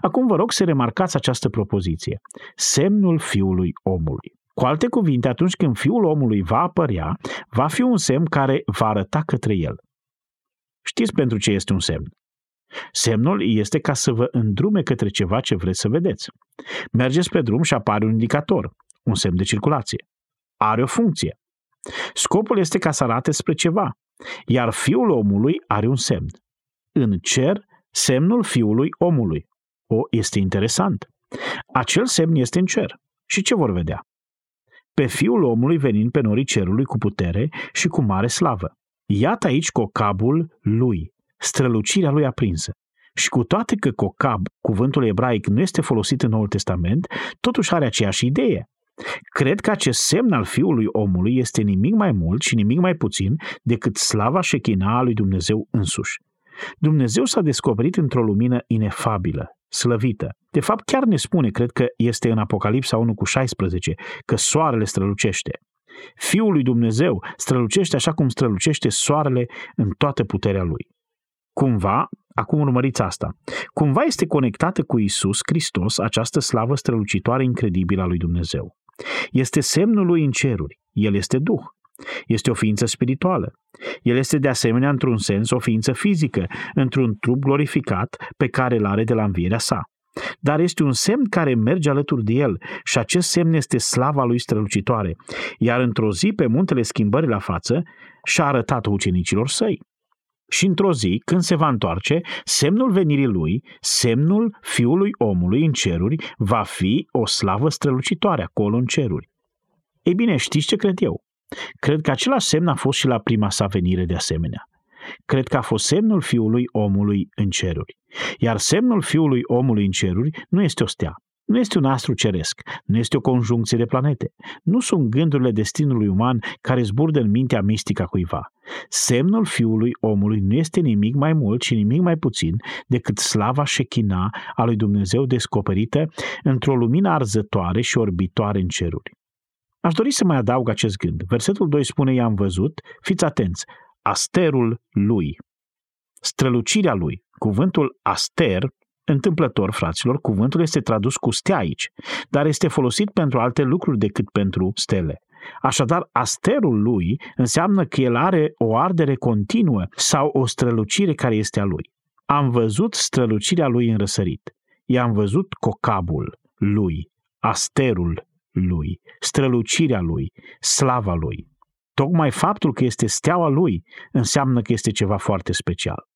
S1: Acum vă rog să remarcați această propoziție. Semnul fiului omului. Cu alte cuvinte, atunci când fiul omului va apărea, va fi un semn care va arăta către el. Știți pentru ce este un semn? Semnul este ca să vă îndrume către ceva ce vreți să vedeți. Mergeți pe drum și apare un indicator, un semn de circulație. Are o funcție. Scopul este ca să arate spre ceva, iar fiul omului are un semn. În cer, semnul fiului omului. O, este interesant. Acel semn este în cer. Și ce vor vedea? Pe fiul omului venind pe norii cerului cu putere și cu mare slavă. Iată aici cocabul lui, strălucirea lui aprinsă. Și cu toate că cocab, cuvântul ebraic, nu este folosit în Noul Testament, totuși are aceeași idee. Cred că acest semn al Fiului omului este nimic mai mult și nimic mai puțin decât slava șechina a lui Dumnezeu însuși. Dumnezeu s-a descoperit într-o lumină inefabilă, slăvită. De fapt, chiar ne spune, cred că este în Apocalipsa 1 cu 16, că soarele strălucește. Fiul lui Dumnezeu strălucește așa cum strălucește soarele în toată puterea lui. Cumva, acum urmăriți asta, cumva este conectată cu Isus Hristos această slavă strălucitoare incredibilă a lui Dumnezeu. Este semnul lui în ceruri. El este Duh. Este o ființă spirituală. El este de asemenea, într-un sens, o ființă fizică, într-un trup glorificat pe care îl are de la învierea sa. Dar este un semn care merge alături de el și acest semn este slava lui strălucitoare. Iar într-o zi, pe muntele schimbării la față, și-a arătat ucenicilor săi. Și într-o zi, când se va întoarce, semnul venirii lui, semnul fiului omului în ceruri, va fi o slavă strălucitoare acolo în ceruri. Ei bine, știți ce cred eu? Cred că același semn a fost și la prima sa venire de asemenea. Cred că a fost semnul fiului omului în ceruri. Iar semnul fiului omului în ceruri nu este o stea, nu este un astru ceresc, nu este o conjuncție de planete, nu sunt gândurile destinului uman care zburdă în mintea mistică a cuiva. Semnul fiului omului nu este nimic mai mult și nimic mai puțin decât slava șechina a lui Dumnezeu descoperită într-o lumină arzătoare și orbitoare în ceruri. Aș dori să mai adaug acest gând. Versetul 2 spune, i-am văzut, fiți atenți, asterul lui, strălucirea lui. Cuvântul aster, întâmplător, fraților, cuvântul este tradus cu stea aici, dar este folosit pentru alte lucruri decât pentru stele. Așadar, asterul lui înseamnă că el are o ardere continuă sau o strălucire care este a lui. Am văzut strălucirea lui în răsărit. I-am văzut cocabul lui, asterul lui, strălucirea lui, slava lui. Tocmai faptul că este steaua lui înseamnă că este ceva foarte special.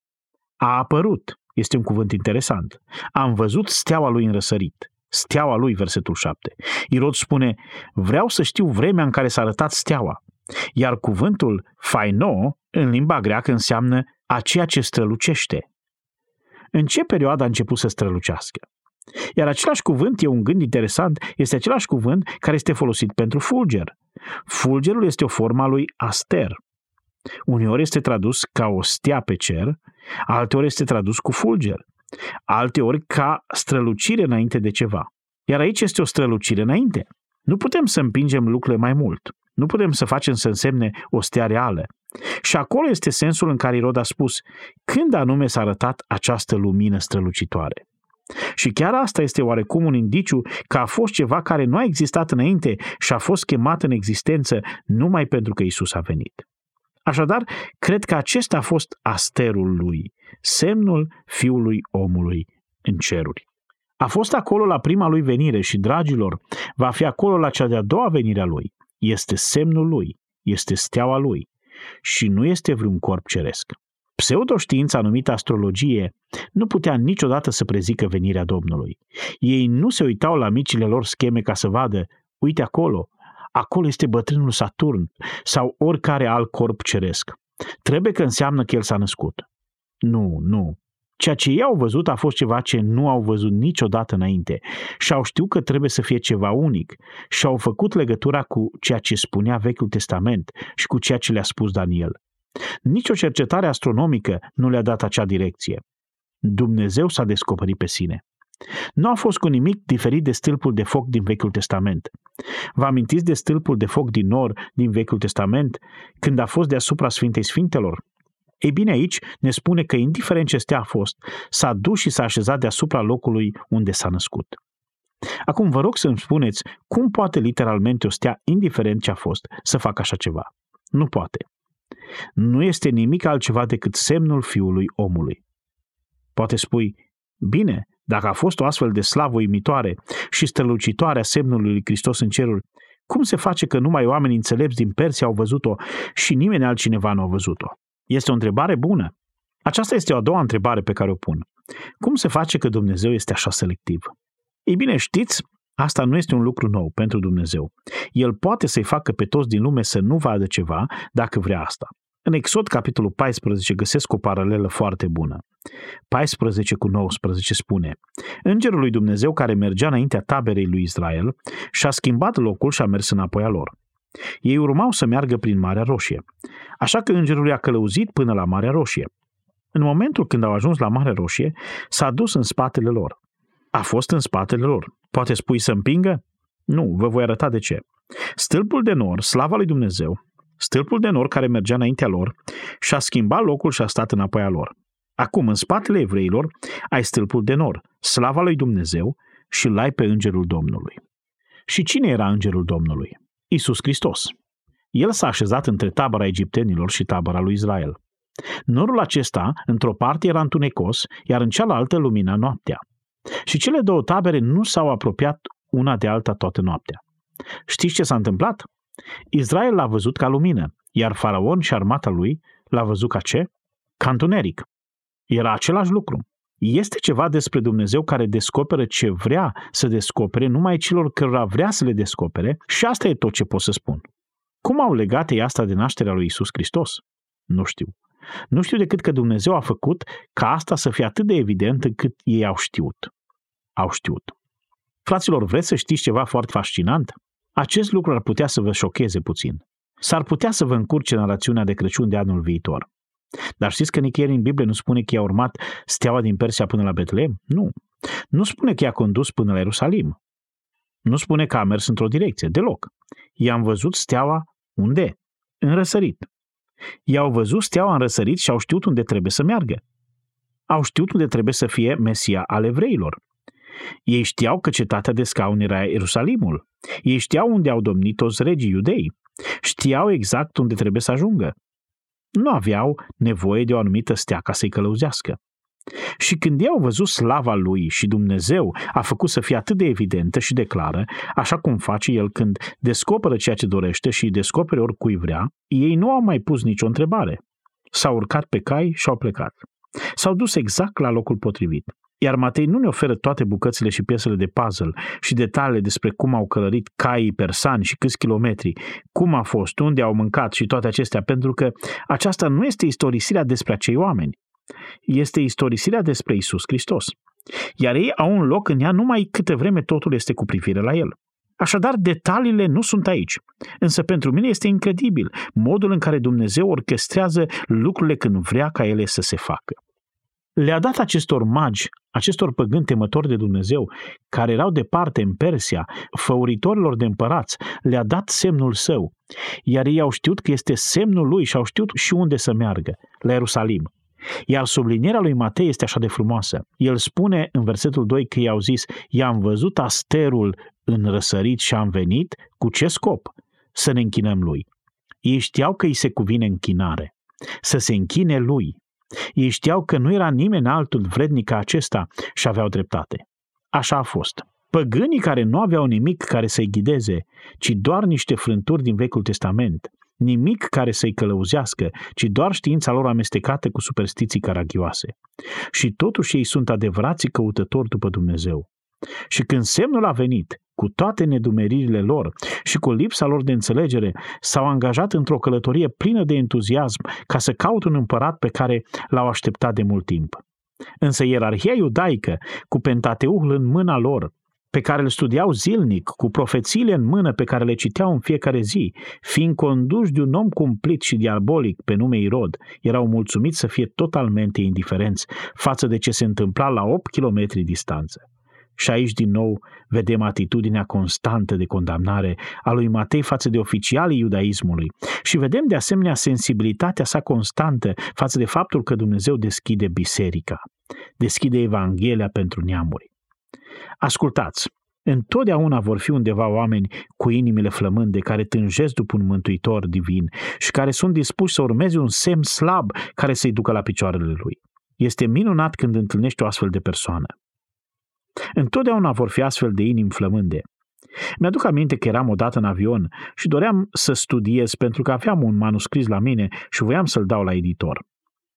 S1: A apărut, este un cuvânt interesant. Am văzut steaua lui în răsărit. Steaua lui, versetul 7. Irod spune, vreau să știu vremea în care s-a arătat steaua. Iar cuvântul faino, în limba greacă, înseamnă aceea ce strălucește. În ce perioadă a început să strălucească? Iar același cuvânt, e un gând interesant, este același cuvânt care este folosit pentru fulger. Fulgerul este o formă a lui aster. Uneori este tradus ca o stea pe cer, alteori este tradus cu fulger, alteori ca strălucire înainte de ceva. Iar aici este o strălucire înainte. Nu putem să împingem lucrurile mai mult. Nu putem să facem să însemne o stea reală. Și acolo este sensul în care Irod a spus, când anume s-a arătat această lumină strălucitoare. Și chiar asta este oarecum un indiciu că a fost ceva care nu a existat înainte și a fost chemat în existență numai pentru că Isus a venit. Așadar, cred că acesta a fost asterul lui, semnul fiului omului în ceruri. A fost acolo la prima lui venire și, dragilor, va fi acolo la cea de-a doua venire a lui. Este semnul lui, este steaua lui și nu este vreun corp ceresc. Pseudoștiința numită astrologie nu putea niciodată să prezică venirea Domnului. Ei nu se uitau la micile lor scheme ca să vadă, uite acolo, acolo este bătrânul Saturn sau oricare alt corp ceresc. Trebuie că înseamnă că el s-a născut. Nu, nu. Ceea ce ei au văzut a fost ceva ce nu au văzut niciodată înainte și au știut că trebuie să fie ceva unic și au făcut legătura cu ceea ce spunea Vechiul Testament și cu ceea ce le-a spus Daniel. Nici o cercetare astronomică nu le-a dat acea direcție. Dumnezeu s-a descoperit pe sine. Nu a fost cu nimic diferit de stâlpul de foc din Vechiul Testament. Vă amintiți de stâlpul de foc din nor din Vechiul Testament, când a fost deasupra Sfintei Sfintelor? Ei bine, aici ne spune că, indiferent ce stea a fost, s-a dus și s-a așezat deasupra locului unde s-a născut. Acum vă rog să-mi spuneți cum poate literalmente o stea, indiferent ce a fost, să facă așa ceva. Nu poate. Nu este nimic altceva decât semnul Fiului omului. Poate spui, bine, dacă a fost o astfel de slavă uimitoare și strălucitoare a semnului lui Hristos în ceruri, cum se face că numai oamenii înțelepți din Persia au văzut-o și nimeni altcineva nu a văzut-o? Este o întrebare bună. Aceasta este o a doua întrebare pe care o pun. Cum se face că Dumnezeu este așa selectiv? Ei bine, știți, asta nu este un lucru nou pentru Dumnezeu. El poate să-i facă pe toți din lume să nu vadă ceva dacă vrea asta. În Exod, capitolul 14, găsesc o paralelă foarte bună. 14 cu 19 spune Îngerul lui Dumnezeu care mergea înaintea taberei lui Israel și-a schimbat locul și a mers înapoi a lor. Ei urmau să meargă prin Marea Roșie. Așa că îngerul i-a călăuzit până la Marea Roșie. În momentul când au ajuns la Marea Roșie, s-a dus în spatele lor. A fost în spatele lor. Poate spui să împingă? Nu, vă voi arăta de ce. Stâlpul de nor, slava lui Dumnezeu, stâlpul de nor care mergea înaintea lor, și-a schimbat locul și a stat înapoi a lor. Acum, în spatele evreilor, ai stâlpul de nor, slava lui Dumnezeu, și l-ai pe îngerul Domnului. Și cine era îngerul Domnului? Isus Hristos. El s-a așezat între tabăra egiptenilor și tabăra lui Israel. Norul acesta, într-o parte, era întunecos, iar în cealaltă lumina noaptea. Și cele două tabere nu s-au apropiat una de alta toată noaptea. Știți ce s-a întâmplat? Israel l-a văzut ca lumină, iar faraon și armata lui l-a văzut ca ce? Ca întuneric. Era același lucru. Este ceva despre Dumnezeu care descoperă ce vrea să descopere numai celor cărora vrea să le descopere și asta e tot ce pot să spun. Cum au legat ei asta de nașterea lui Isus Hristos? Nu știu. Nu știu decât că Dumnezeu a făcut ca asta să fie atât de evident încât ei au știut. Au știut. Fraților, vreți să știți ceva foarte fascinant? Acest lucru ar putea să vă șocheze puțin. S-ar putea să vă încurce narațiunea de Crăciun de anul viitor. Dar știți că nicăieri în Biblie nu spune că i-a urmat steaua din Persia până la Betlehem? Nu. Nu spune că i-a condus până la Ierusalim. Nu spune că a mers într-o direcție, deloc. I-am văzut steaua unde? În răsărit. I-au văzut steaua în răsărit și au știut unde trebuie să meargă. Au știut unde trebuie să fie Mesia al evreilor. Ei știau că cetatea de scaun era Ierusalimul. Ei știau unde au domnit toți regii iudei. Știau exact unde trebuie să ajungă. Nu aveau nevoie de o anumită stea ca să-i călăuzească. Și când ei au văzut slava lui și Dumnezeu a făcut să fie atât de evidentă și de clară, așa cum face el când descoperă ceea ce dorește și îi descopere oricui vrea, ei nu au mai pus nicio întrebare. S-au urcat pe cai și au plecat. S-au dus exact la locul potrivit. Iar Matei nu ne oferă toate bucățile și piesele de puzzle și detaliile despre cum au călărit caii persani și câți kilometri, cum a fost, unde au mâncat și toate acestea, pentru că aceasta nu este istorisirea despre acei oameni. Este istorisirea despre Isus Hristos. Iar ei au un loc în ea numai câte vreme totul este cu privire la el. Așadar, detaliile nu sunt aici. Însă pentru mine este incredibil modul în care Dumnezeu orchestrează lucrurile când vrea ca ele să se facă. Le-a dat acestor magi, acestor păgâni temători de Dumnezeu, care erau departe în Persia, făuritorilor de împărați, le-a dat semnul său, iar ei au știut că este semnul lui și au știut și unde să meargă, la Ierusalim. Iar sublinierea lui Matei este așa de frumoasă. El spune în versetul 2 că i-au zis, i-am văzut asterul în răsărit și am venit, cu ce scop? Să ne închinăm lui. Ei știau că îi se cuvine închinare, să se închine lui. Ei știau că nu era nimeni altul vrednic ca acesta și aveau dreptate. Așa a fost. Păgânii care nu aveau nimic care să-i ghideze, ci doar niște frânturi din Vechiul Testament, nimic care să-i călăuzească, ci doar știința lor amestecată cu superstiții caragioase. Și totuși ei sunt adevărații căutători după Dumnezeu. Și când semnul a venit, cu toate nedumeririle lor și cu lipsa lor de înțelegere, s-au angajat într-o călătorie plină de entuziasm ca să caut un împărat pe care l-au așteptat de mult timp. Însă ierarhia iudaică, cu Pentateul în mâna lor, pe care îl studiau zilnic, cu profețiile în mână pe care le citeau în fiecare zi, fiind conduși de un om cumplit și diabolic pe nume Irod, erau mulțumiți să fie totalmente indiferenți față de ce se întâmpla la 8 km distanță. Și aici din nou vedem atitudinea constantă de condamnare a lui Matei față de oficialii iudaismului și vedem de asemenea sensibilitatea sa constantă față de faptul că Dumnezeu deschide biserica, deschide Evanghelia pentru neamuri. Ascultați, Întotdeauna vor fi undeva oameni cu inimile flămânde care tânjesc după un mântuitor divin și care sunt dispuși să urmeze un semn slab care să-i ducă la picioarele lui. Este minunat când întâlnești o astfel de persoană. Întotdeauna vor fi astfel de inimi flămânde. Mi-aduc aminte că eram odată în avion și doream să studiez pentru că aveam un manuscris la mine și voiam să-l dau la editor.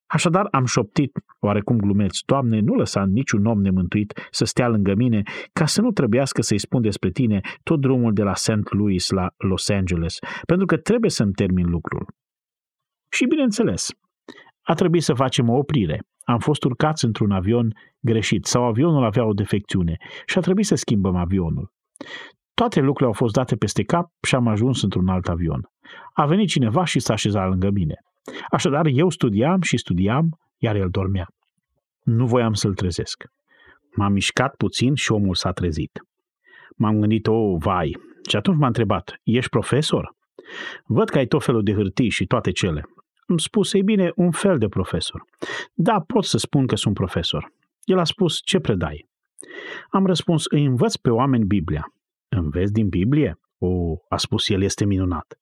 S1: Așadar am șoptit, oarecum glumeți, Doamne, nu lăsa niciun om nemântuit să stea lângă mine, ca să nu trebuiască să-i spun despre tine tot drumul de la St. Louis la Los Angeles, pentru că trebuie să-mi termin lucrul. Și bineînțeles, a trebuit să facem o oprire. Am fost urcați într-un avion greșit sau avionul avea o defecțiune și a trebuit să schimbăm avionul. Toate lucrurile au fost date peste cap și am ajuns într-un alt avion. A venit cineva și s-a așezat lângă mine. Așadar, eu studiam și studiam, iar el dormea. Nu voiam să-l trezesc. M-am mișcat puțin și omul s-a trezit. M-am gândit, o, oh, vai. Și atunci m-a întrebat, ești profesor? Văd că ai tot felul de hârtii și toate cele. Îmi spus, ei bine, un fel de profesor. Da, pot să spun că sunt profesor. El a spus, ce predai? Am răspuns, îi învăț pe oameni Biblia. Înveți din Biblie? O, a spus el, este minunat.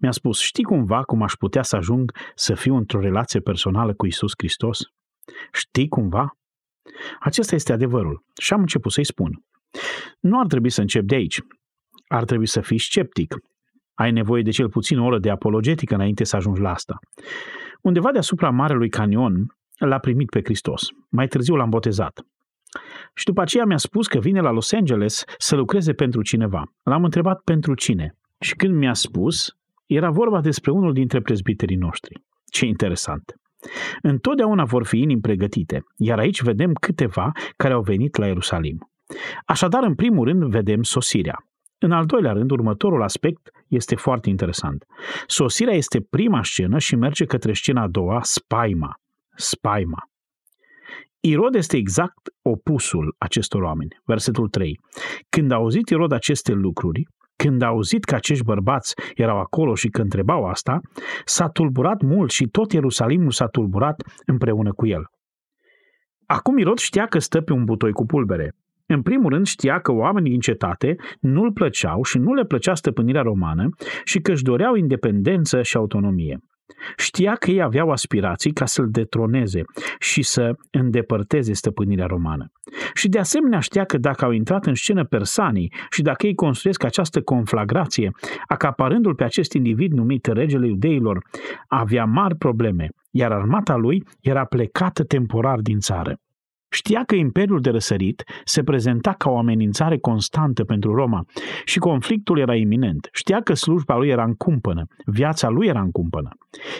S1: Mi-a spus, știi cumva cum aș putea să ajung să fiu într-o relație personală cu Isus Hristos? Știi cumva? Acesta este adevărul. Și am început să-i spun. Nu ar trebui să încep de aici. Ar trebui să fii sceptic. Ai nevoie de cel puțin o oră de apologetică înainte să ajungi la asta. Undeva deasupra Marelui Canion l-a primit pe Hristos. Mai târziu l-am botezat. Și după aceea mi-a spus că vine la Los Angeles să lucreze pentru cineva. L-am întrebat pentru cine. Și când mi-a spus, era vorba despre unul dintre prezbiterii noștri. Ce interesant! Întotdeauna vor fi inimi pregătite, iar aici vedem câteva care au venit la Ierusalim. Așadar, în primul rând, vedem sosirea. În al doilea rând, următorul aspect este foarte interesant. Sosirea este prima scenă și merge către scena a doua, spaima. Spaima. Irod este exact opusul acestor oameni. Versetul 3. Când a auzit Irod aceste lucruri, când a auzit că acești bărbați erau acolo și că întrebau asta, s-a tulburat mult și tot Ierusalimul s-a tulburat împreună cu el. Acum Irod știa că stă pe un butoi cu pulbere. În primul rând știa că oamenii din cetate nu-l plăceau și nu le plăcea stăpânirea romană și că își doreau independență și autonomie. Știa că ei aveau aspirații ca să-l detroneze și să îndepărteze stăpânirea romană. Și de asemenea știa că dacă au intrat în scenă persanii și dacă ei construiesc această conflagrație, acaparându-l pe acest individ numit regele iudeilor, avea mari probleme, iar armata lui era plecată temporar din țară. Știa că Imperiul de Răsărit se prezenta ca o amenințare constantă pentru Roma și conflictul era iminent. Știa că slujba lui era în cumpănă, viața lui era în cumpănă.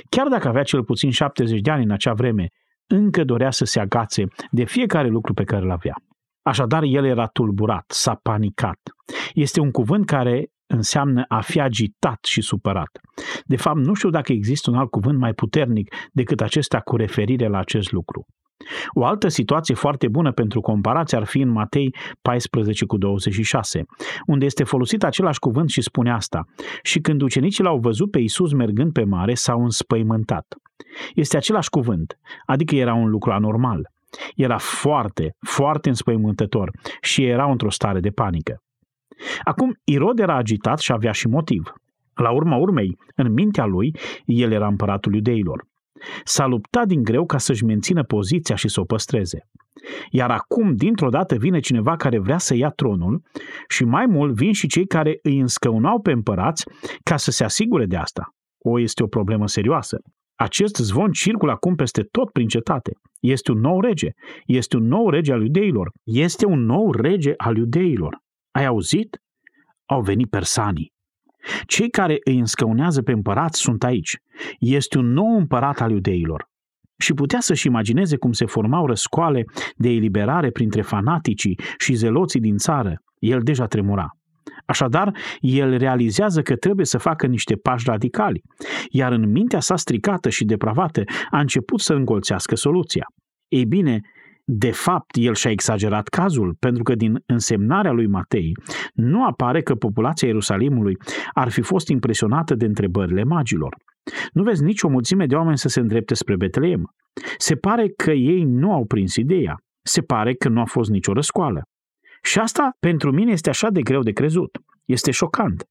S1: Chiar dacă avea cel puțin 70 de ani în acea vreme, încă dorea să se agațe de fiecare lucru pe care îl avea. Așadar, el era tulburat, s-a panicat. Este un cuvânt care înseamnă a fi agitat și supărat. De fapt, nu știu dacă există un alt cuvânt mai puternic decât acesta cu referire la acest lucru. O altă situație foarte bună pentru comparație ar fi în Matei 14 cu 26, unde este folosit același cuvânt și spune asta. Și când ucenicii l-au văzut pe Isus mergând pe mare, s-au înspăimântat. Este același cuvânt, adică era un lucru anormal. Era foarte, foarte înspăimântător și era într-o stare de panică. Acum, Irod era agitat și avea și motiv. La urma urmei, în mintea lui, el era împăratul iudeilor. S-a luptat din greu ca să-și mențină poziția și să o păstreze. Iar acum, dintr-o dată, vine cineva care vrea să ia tronul și mai mult vin și cei care îi înscăunau pe împărați ca să se asigure de asta. O, este o problemă serioasă. Acest zvon circulă acum peste tot prin cetate. Este un nou rege. Este un nou rege al iudeilor. Este un nou rege al iudeilor. Ai auzit? Au venit persanii. Cei care îi înscăunează pe împărați sunt aici. Este un nou împărat al iudeilor. Și putea să-și imagineze cum se formau răscoale de eliberare printre fanaticii și zeloții din țară. El deja tremura. Așadar, el realizează că trebuie să facă niște pași radicali, iar în mintea sa stricată și depravată a început să îngolțească soluția. Ei bine, de fapt, el și-a exagerat cazul, pentru că din însemnarea lui Matei nu apare că populația Ierusalimului ar fi fost impresionată de întrebările magilor. Nu vezi nicio mulțime de oameni să se îndrepte spre Betleem. Se pare că ei nu au prins ideea. Se pare că nu a fost nicio răscoală. Și asta pentru mine este așa de greu de crezut. Este șocant.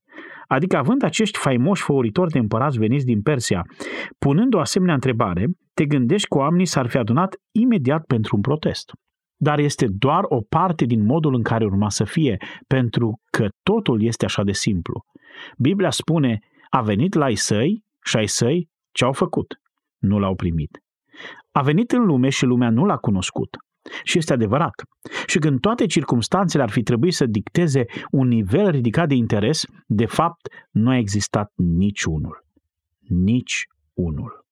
S1: Adică având acești faimoși făuritori de împărați veniți din Persia, punând o asemenea întrebare, te gândești că oamenii s-ar fi adunat imediat pentru un protest. Dar este doar o parte din modul în care urma să fie, pentru că totul este așa de simplu. Biblia spune, a venit la ai săi și ai săi ce au făcut? Nu l-au primit. A venit în lume și lumea nu l-a cunoscut. Și este adevărat. Și când toate circumstanțele ar fi trebuit să dicteze un nivel ridicat de interes, de fapt nu a existat niciunul. Nici unul.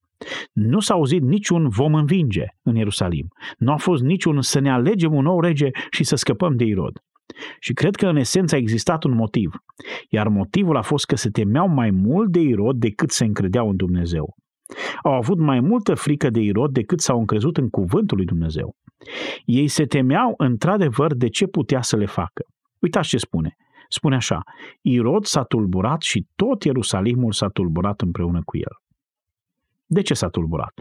S1: Nu s-a auzit niciun vom învinge în Ierusalim. Nu a fost niciun să ne alegem un nou rege și să scăpăm de Irod. Și cred că în esență a existat un motiv. Iar motivul a fost că se temeau mai mult de Irod decât se încredeau în Dumnezeu. Au avut mai multă frică de Irod decât s-au încrezut în cuvântul lui Dumnezeu. Ei se temeau într-adevăr de ce putea să le facă. Uitați ce spune. Spune așa, Irod s-a tulburat și tot Ierusalimul s-a tulburat împreună cu el. De ce s-a tulburat?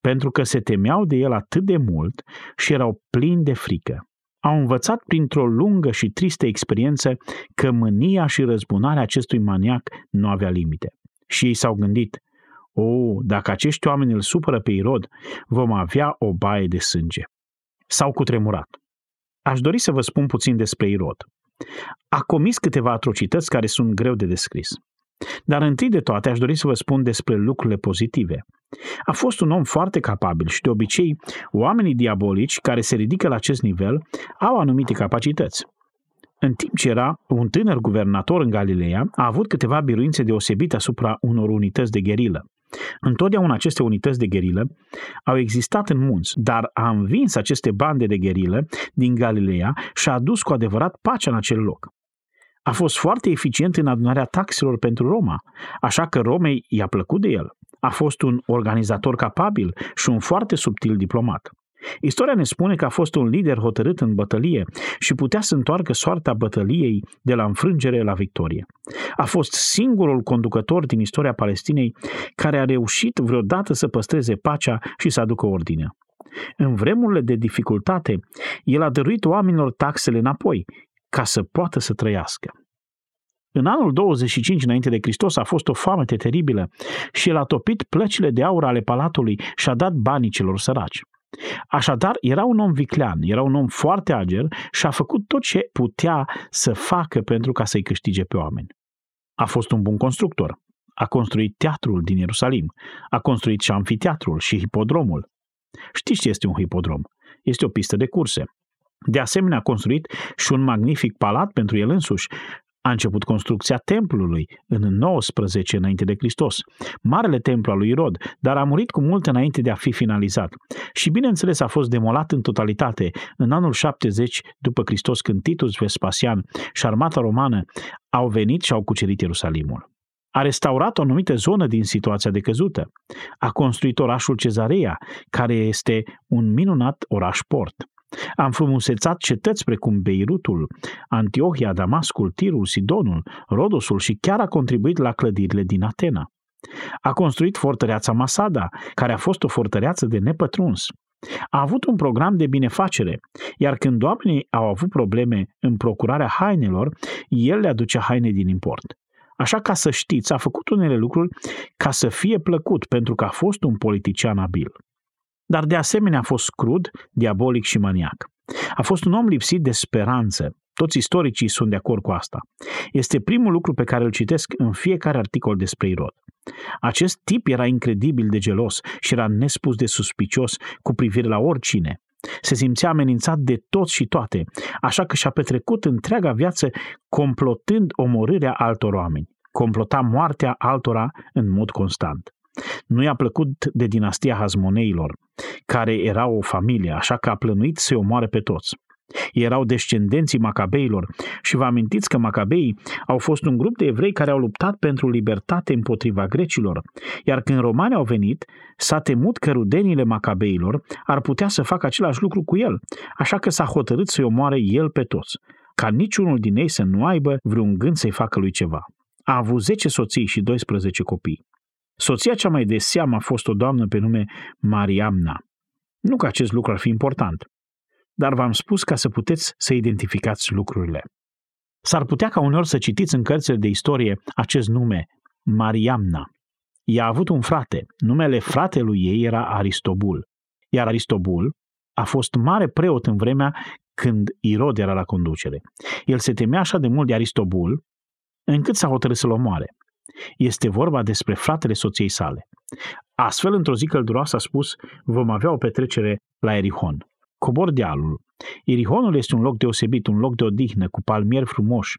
S1: Pentru că se temeau de el atât de mult și erau plini de frică. Au învățat printr-o lungă și tristă experiență că mânia și răzbunarea acestui maniac nu avea limite. Și ei s-au gândit, o, dacă acești oameni îl supără pe Irod, vom avea o baie de sânge. S-au cutremurat. Aș dori să vă spun puțin despre Irod. A comis câteva atrocități care sunt greu de descris. Dar întâi de toate aș dori să vă spun despre lucrurile pozitive. A fost un om foarte capabil și de obicei oamenii diabolici care se ridică la acest nivel au anumite capacități. În timp ce era un tânăr guvernator în Galileea, a avut câteva biruințe deosebite asupra unor unități de gherilă. Întotdeauna aceste unități de gherilă au existat în munți, dar a învins aceste bande de gherilă din Galileea și a adus cu adevărat pacea în acel loc. A fost foarte eficient în adunarea taxelor pentru Roma, așa că Romei i-a plăcut de el. A fost un organizator capabil și un foarte subtil diplomat. Istoria ne spune că a fost un lider hotărât în bătălie și putea să întoarcă soarta bătăliei de la înfrângere la victorie. A fost singurul conducător din istoria Palestinei care a reușit vreodată să păstreze pacea și să aducă ordine. În vremurile de dificultate, el a dăruit oamenilor taxele înapoi, ca să poată să trăiască. În anul 25 înainte de Hristos a fost o foamete teribilă și el a topit plăcile de aur ale palatului și a dat banii celor săraci. Așadar, era un om viclean, era un om foarte ager și a făcut tot ce putea să facă pentru ca să-i câștige pe oameni. A fost un bun constructor. A construit teatrul din Ierusalim. A construit și amfiteatrul și hipodromul. Știți ce este un hipodrom? Este o pistă de curse. De asemenea, a construit și un magnific palat pentru el însuși a început construcția templului în 19 înainte de Hristos, marele templu al lui Irod, dar a murit cu mult înainte de a fi finalizat. Și bineînțeles a fost demolat în totalitate în anul 70 după Hristos când Titus Vespasian și armata romană au venit și au cucerit Ierusalimul. A restaurat o anumită zonă din situația decăzută. A construit orașul Cezarea, care este un minunat oraș port. A înfrumusețat cetăți precum Beirutul, Antiohia, Damascul, Tirul, Sidonul, Rodosul și chiar a contribuit la clădirile din Atena. A construit fortăreața Masada, care a fost o fortăreață de nepătruns. A avut un program de binefacere, iar când oamenii au avut probleme în procurarea hainelor, el le aducea haine din import. Așa ca să știți, a făcut unele lucruri ca să fie plăcut, pentru că a fost un politician abil. Dar de asemenea a fost crud, diabolic și maniac. A fost un om lipsit de speranță. Toți istoricii sunt de acord cu asta. Este primul lucru pe care îl citesc în fiecare articol despre Irod. Acest tip era incredibil de gelos și era nespus de suspicios cu privire la oricine. Se simțea amenințat de toți și toate, așa că și-a petrecut întreaga viață complotând omorârea altor oameni. Complota moartea altora în mod constant. Nu i-a plăcut de dinastia Hazmoneilor, care era o familie, așa că a plănuit să-i omoare pe toți. Erau descendenții macabeilor și vă amintiți că macabeii au fost un grup de evrei care au luptat pentru libertate împotriva grecilor, iar când romanii au venit, s-a temut că rudenile macabeilor ar putea să facă același lucru cu el, așa că s-a hotărât să-i omoare el pe toți, ca niciunul din ei să nu aibă vreun gând să-i facă lui ceva. A avut 10 soții și 12 copii. Soția cea mai de seamă a fost o doamnă pe nume Mariamna. Nu că acest lucru ar fi important, dar v-am spus ca să puteți să identificați lucrurile. S-ar putea ca uneori să citiți în cărțile de istorie acest nume, Mariamna. Ea a avut un frate, numele fratelui ei era Aristobul, iar Aristobul a fost mare preot în vremea când Irod era la conducere. El se temea așa de mult de Aristobul, încât s-a hotărât să-l omoare. Este vorba despre fratele soției sale. Astfel, într-o zi călduroasă a spus, vom avea o petrecere la Erihon. Cobor dealul. Irihonul este un loc deosebit, un loc de odihnă, cu palmieri frumoși,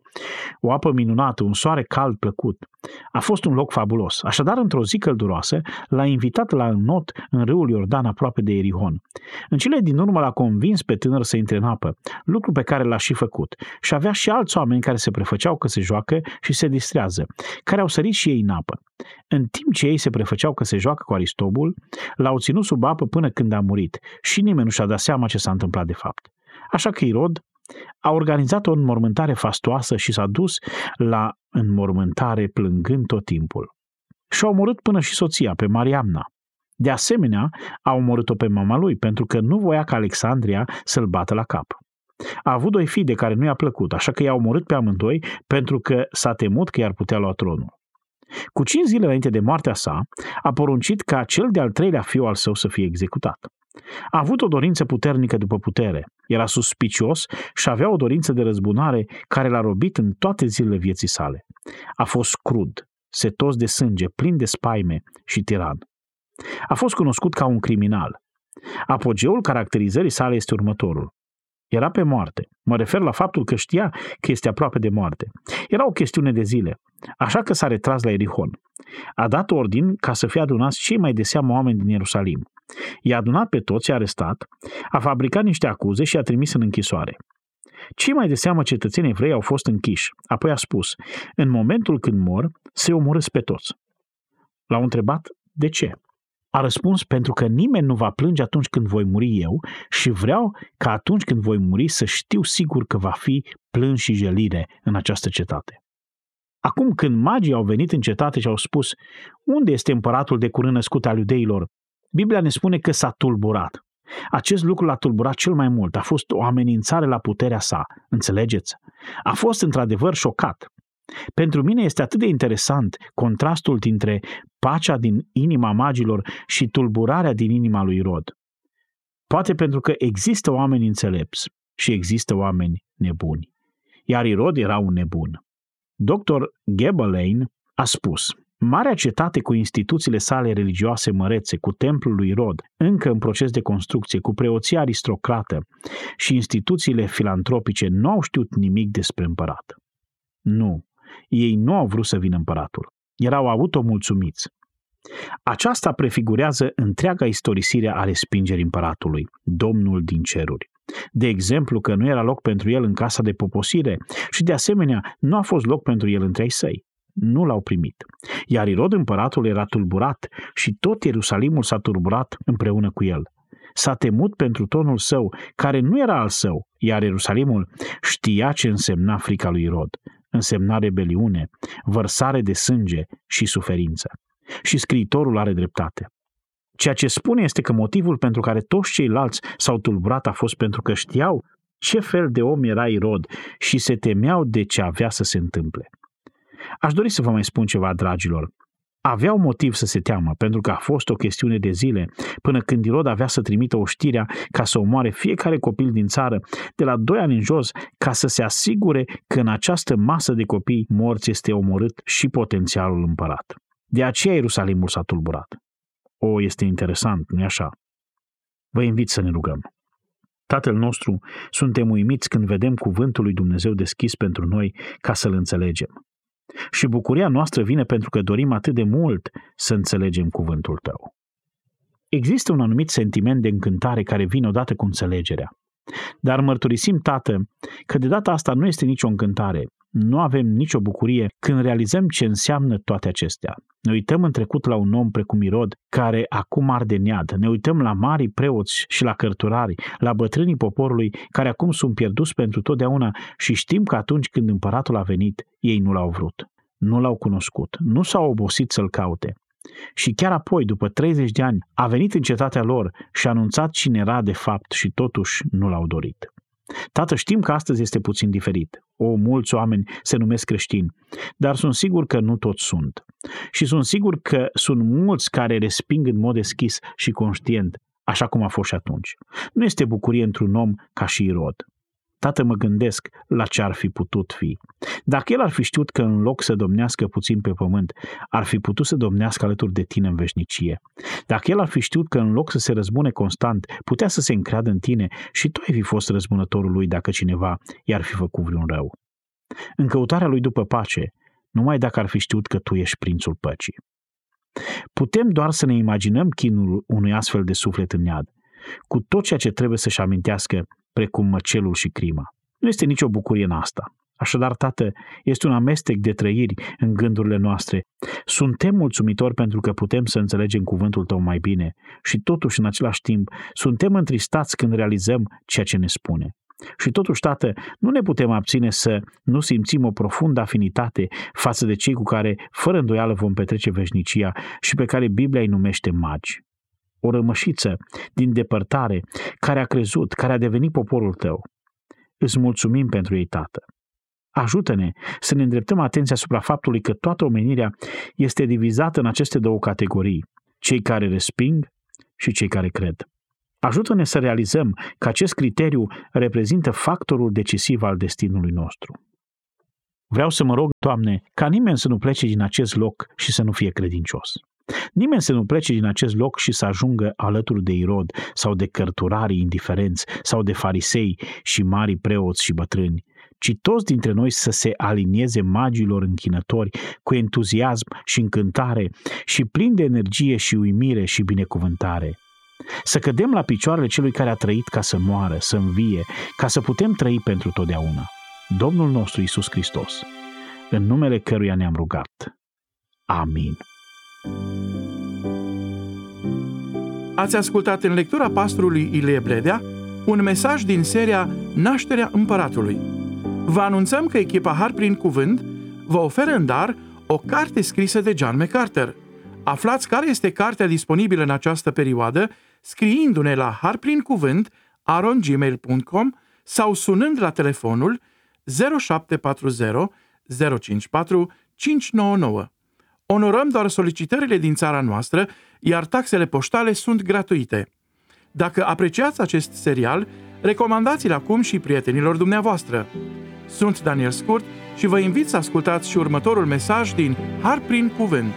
S1: o apă minunată, un soare cald plăcut. A fost un loc fabulos. Așadar, într-o zi călduroasă, l-a invitat la not în râul Iordan, aproape de Erihon. În cele din urmă l-a convins pe tânăr să intre în apă, lucru pe care l-a și făcut. Și avea și alți oameni care se prefăceau că se joacă și se distrează, care au sărit și ei în apă. În timp ce ei se prefăceau că se joacă cu Aristobul, l-au ținut sub apă până când a murit și nimeni nu și-a dat seama ce s-a întâmplat de fapt. Așa că Irod a organizat o înmormântare fastoasă și s-a dus la înmormântare plângând tot timpul. Și a omorât până și soția, pe Mariamna. De asemenea, a omorât-o pe mama lui, pentru că nu voia ca Alexandria să-l bată la cap. A avut doi fii de care nu i-a plăcut, așa că i-a omorât pe amândoi pentru că s-a temut că i-ar putea lua tronul. Cu cinci zile înainte de moartea sa, a poruncit ca cel de-al treilea fiu al său să fie executat. A avut o dorință puternică după putere, era suspicios și avea o dorință de răzbunare care l-a robit în toate zilele vieții sale. A fost crud, setos de sânge, plin de spaime și tiran. A fost cunoscut ca un criminal. Apogeul caracterizării sale este următorul. Era pe moarte. Mă refer la faptul că știa că este aproape de moarte. Era o chestiune de zile, așa că s-a retras la Erihon. A dat ordin ca să fie adunați cei mai de seamă oameni din Ierusalim. I-a adunat pe toți, i-a arestat, a fabricat niște acuze și a trimis în închisoare. Cei mai de seamă cetățeni evrei au fost închiși. Apoi a spus, în momentul când mor, se omorâs pe toți. L-au întrebat, de ce? A răspuns, pentru că nimeni nu va plânge atunci când voi muri eu și vreau ca atunci când voi muri să știu sigur că va fi plâns și gelire în această cetate. Acum când magii au venit în cetate și au spus, unde este împăratul de curând născut al iudeilor? Biblia ne spune că s-a tulburat. Acest lucru l-a tulburat cel mai mult. A fost o amenințare la puterea sa. Înțelegeți? A fost într-adevăr șocat. Pentru mine este atât de interesant contrastul dintre pacea din inima magilor și tulburarea din inima lui Rod. Poate pentru că există oameni înțelepți și există oameni nebuni. Iar Irod era un nebun. Dr. Gebelein a spus, Marea cetate cu instituțiile sale religioase mărețe, cu templul lui Rod, încă în proces de construcție, cu preoția aristocrată și instituțiile filantropice, nu au știut nimic despre împărat. Nu, ei nu au vrut să vină împăratul. Erau automulțumiți. Aceasta prefigurează întreaga istorisire a respingerii împăratului, Domnul din ceruri. De exemplu că nu era loc pentru el în casa de poposire și de asemenea nu a fost loc pentru el între ai săi. Nu l-au primit. Iar Irod împăratul era tulburat și tot Ierusalimul s-a turburat împreună cu el. S-a temut pentru tonul său, care nu era al său, iar Ierusalimul știa ce însemna frica lui Irod. Însemna rebeliune, vărsare de sânge și suferință. Și scriitorul are dreptate. Ceea ce spune este că motivul pentru care toți ceilalți s-au tulburat a fost pentru că știau ce fel de om era Irod și se temeau de ce avea să se întâmple. Aș dori să vă mai spun ceva, dragilor. Aveau motiv să se teamă, pentru că a fost o chestiune de zile, până când Irod avea să trimită o știrea ca să omoare fiecare copil din țară, de la doi ani în jos, ca să se asigure că în această masă de copii morți este omorât și potențialul împărat. De aceea Ierusalimul s-a tulburat. O, este interesant, nu-i așa? Vă invit să ne rugăm. Tatăl nostru, suntem uimiți când vedem cuvântul lui Dumnezeu deschis pentru noi ca să-l înțelegem. Și bucuria noastră vine pentru că dorim atât de mult să înțelegem cuvântul tău. Există un anumit sentiment de încântare care vine odată cu înțelegerea. Dar mărturisim, Tată, că de data asta nu este nicio încântare, nu avem nicio bucurie când realizăm ce înseamnă toate acestea. Ne uităm în trecut la un om precum Irod, care acum arde nead. Ne uităm la marii preoți și la cărturari, la bătrânii poporului, care acum sunt pierduți pentru totdeauna și știm că atunci când împăratul a venit, ei nu l-au vrut. Nu l-au cunoscut, nu s-au obosit să-l caute. Și chiar apoi, după 30 de ani, a venit în cetatea lor și a anunțat cine era de fapt și totuși nu l-au dorit. Tată, știm că astăzi este puțin diferit. O, mulți oameni se numesc creștini, dar sunt sigur că nu toți sunt. Și sunt sigur că sunt mulți care resping în mod deschis și conștient, așa cum a fost și atunci. Nu este bucurie într-un om ca și Irod. Tată, mă gândesc la ce ar fi putut fi. Dacă el ar fi știut că în loc să domnească puțin pe pământ, ar fi putut să domnească alături de tine în veșnicie. Dacă el ar fi știut că în loc să se răzbune constant, putea să se încreadă în tine și tu ai fi fost răzbunătorul lui dacă cineva i-ar fi făcut vreun rău. În căutarea lui după pace, numai dacă ar fi știut că tu ești prințul păcii. Putem doar să ne imaginăm chinul unui astfel de suflet în iad, cu tot ceea ce trebuie să-și amintească precum măcelul și crima. Nu este nicio bucurie în asta. Așadar, Tată, este un amestec de trăiri în gândurile noastre. Suntem mulțumitori pentru că putem să înțelegem cuvântul Tău mai bine și totuși, în același timp, suntem întristați când realizăm ceea ce ne spune. Și totuși, Tată, nu ne putem abține să nu simțim o profundă afinitate față de cei cu care, fără îndoială, vom petrece veșnicia și pe care Biblia îi numește magi o rămășiță din depărtare, care a crezut, care a devenit poporul tău. Îți mulțumim pentru ei, Tată. Ajută-ne să ne îndreptăm atenția asupra faptului că toată omenirea este divizată în aceste două categorii, cei care resping și cei care cred. Ajută-ne să realizăm că acest criteriu reprezintă factorul decisiv al destinului nostru. Vreau să mă rog, Doamne, ca nimeni să nu plece din acest loc și să nu fie credincios. Nimeni să nu plece din acest loc și să ajungă alături de Irod sau de cărturarii indiferenți sau de farisei și mari preoți și bătrâni, ci toți dintre noi să se alinieze magilor închinători cu entuziasm și încântare și plin de energie și uimire și binecuvântare. Să cădem la picioarele celui care a trăit ca să moară, să învie, ca să putem trăi pentru totdeauna. Domnul nostru Isus Hristos, în numele căruia ne-am rugat. Amin.
S2: Ați ascultat în lectura pastorului Ilie Bledea un mesaj din seria Nașterea Împăratului. Vă anunțăm că echipa Har prin Cuvânt vă oferă în dar o carte scrisă de John MacArthur. Aflați care este cartea disponibilă în această perioadă scriindu-ne la harprincuvânt arongmail.com sau sunând la telefonul 0740 054 599. Onorăm doar solicitările din țara noastră, iar taxele poștale sunt gratuite. Dacă apreciați acest serial, recomandați-l acum și prietenilor dumneavoastră. Sunt Daniel Scurt și vă invit să ascultați și următorul mesaj din Har prin Cuvânt.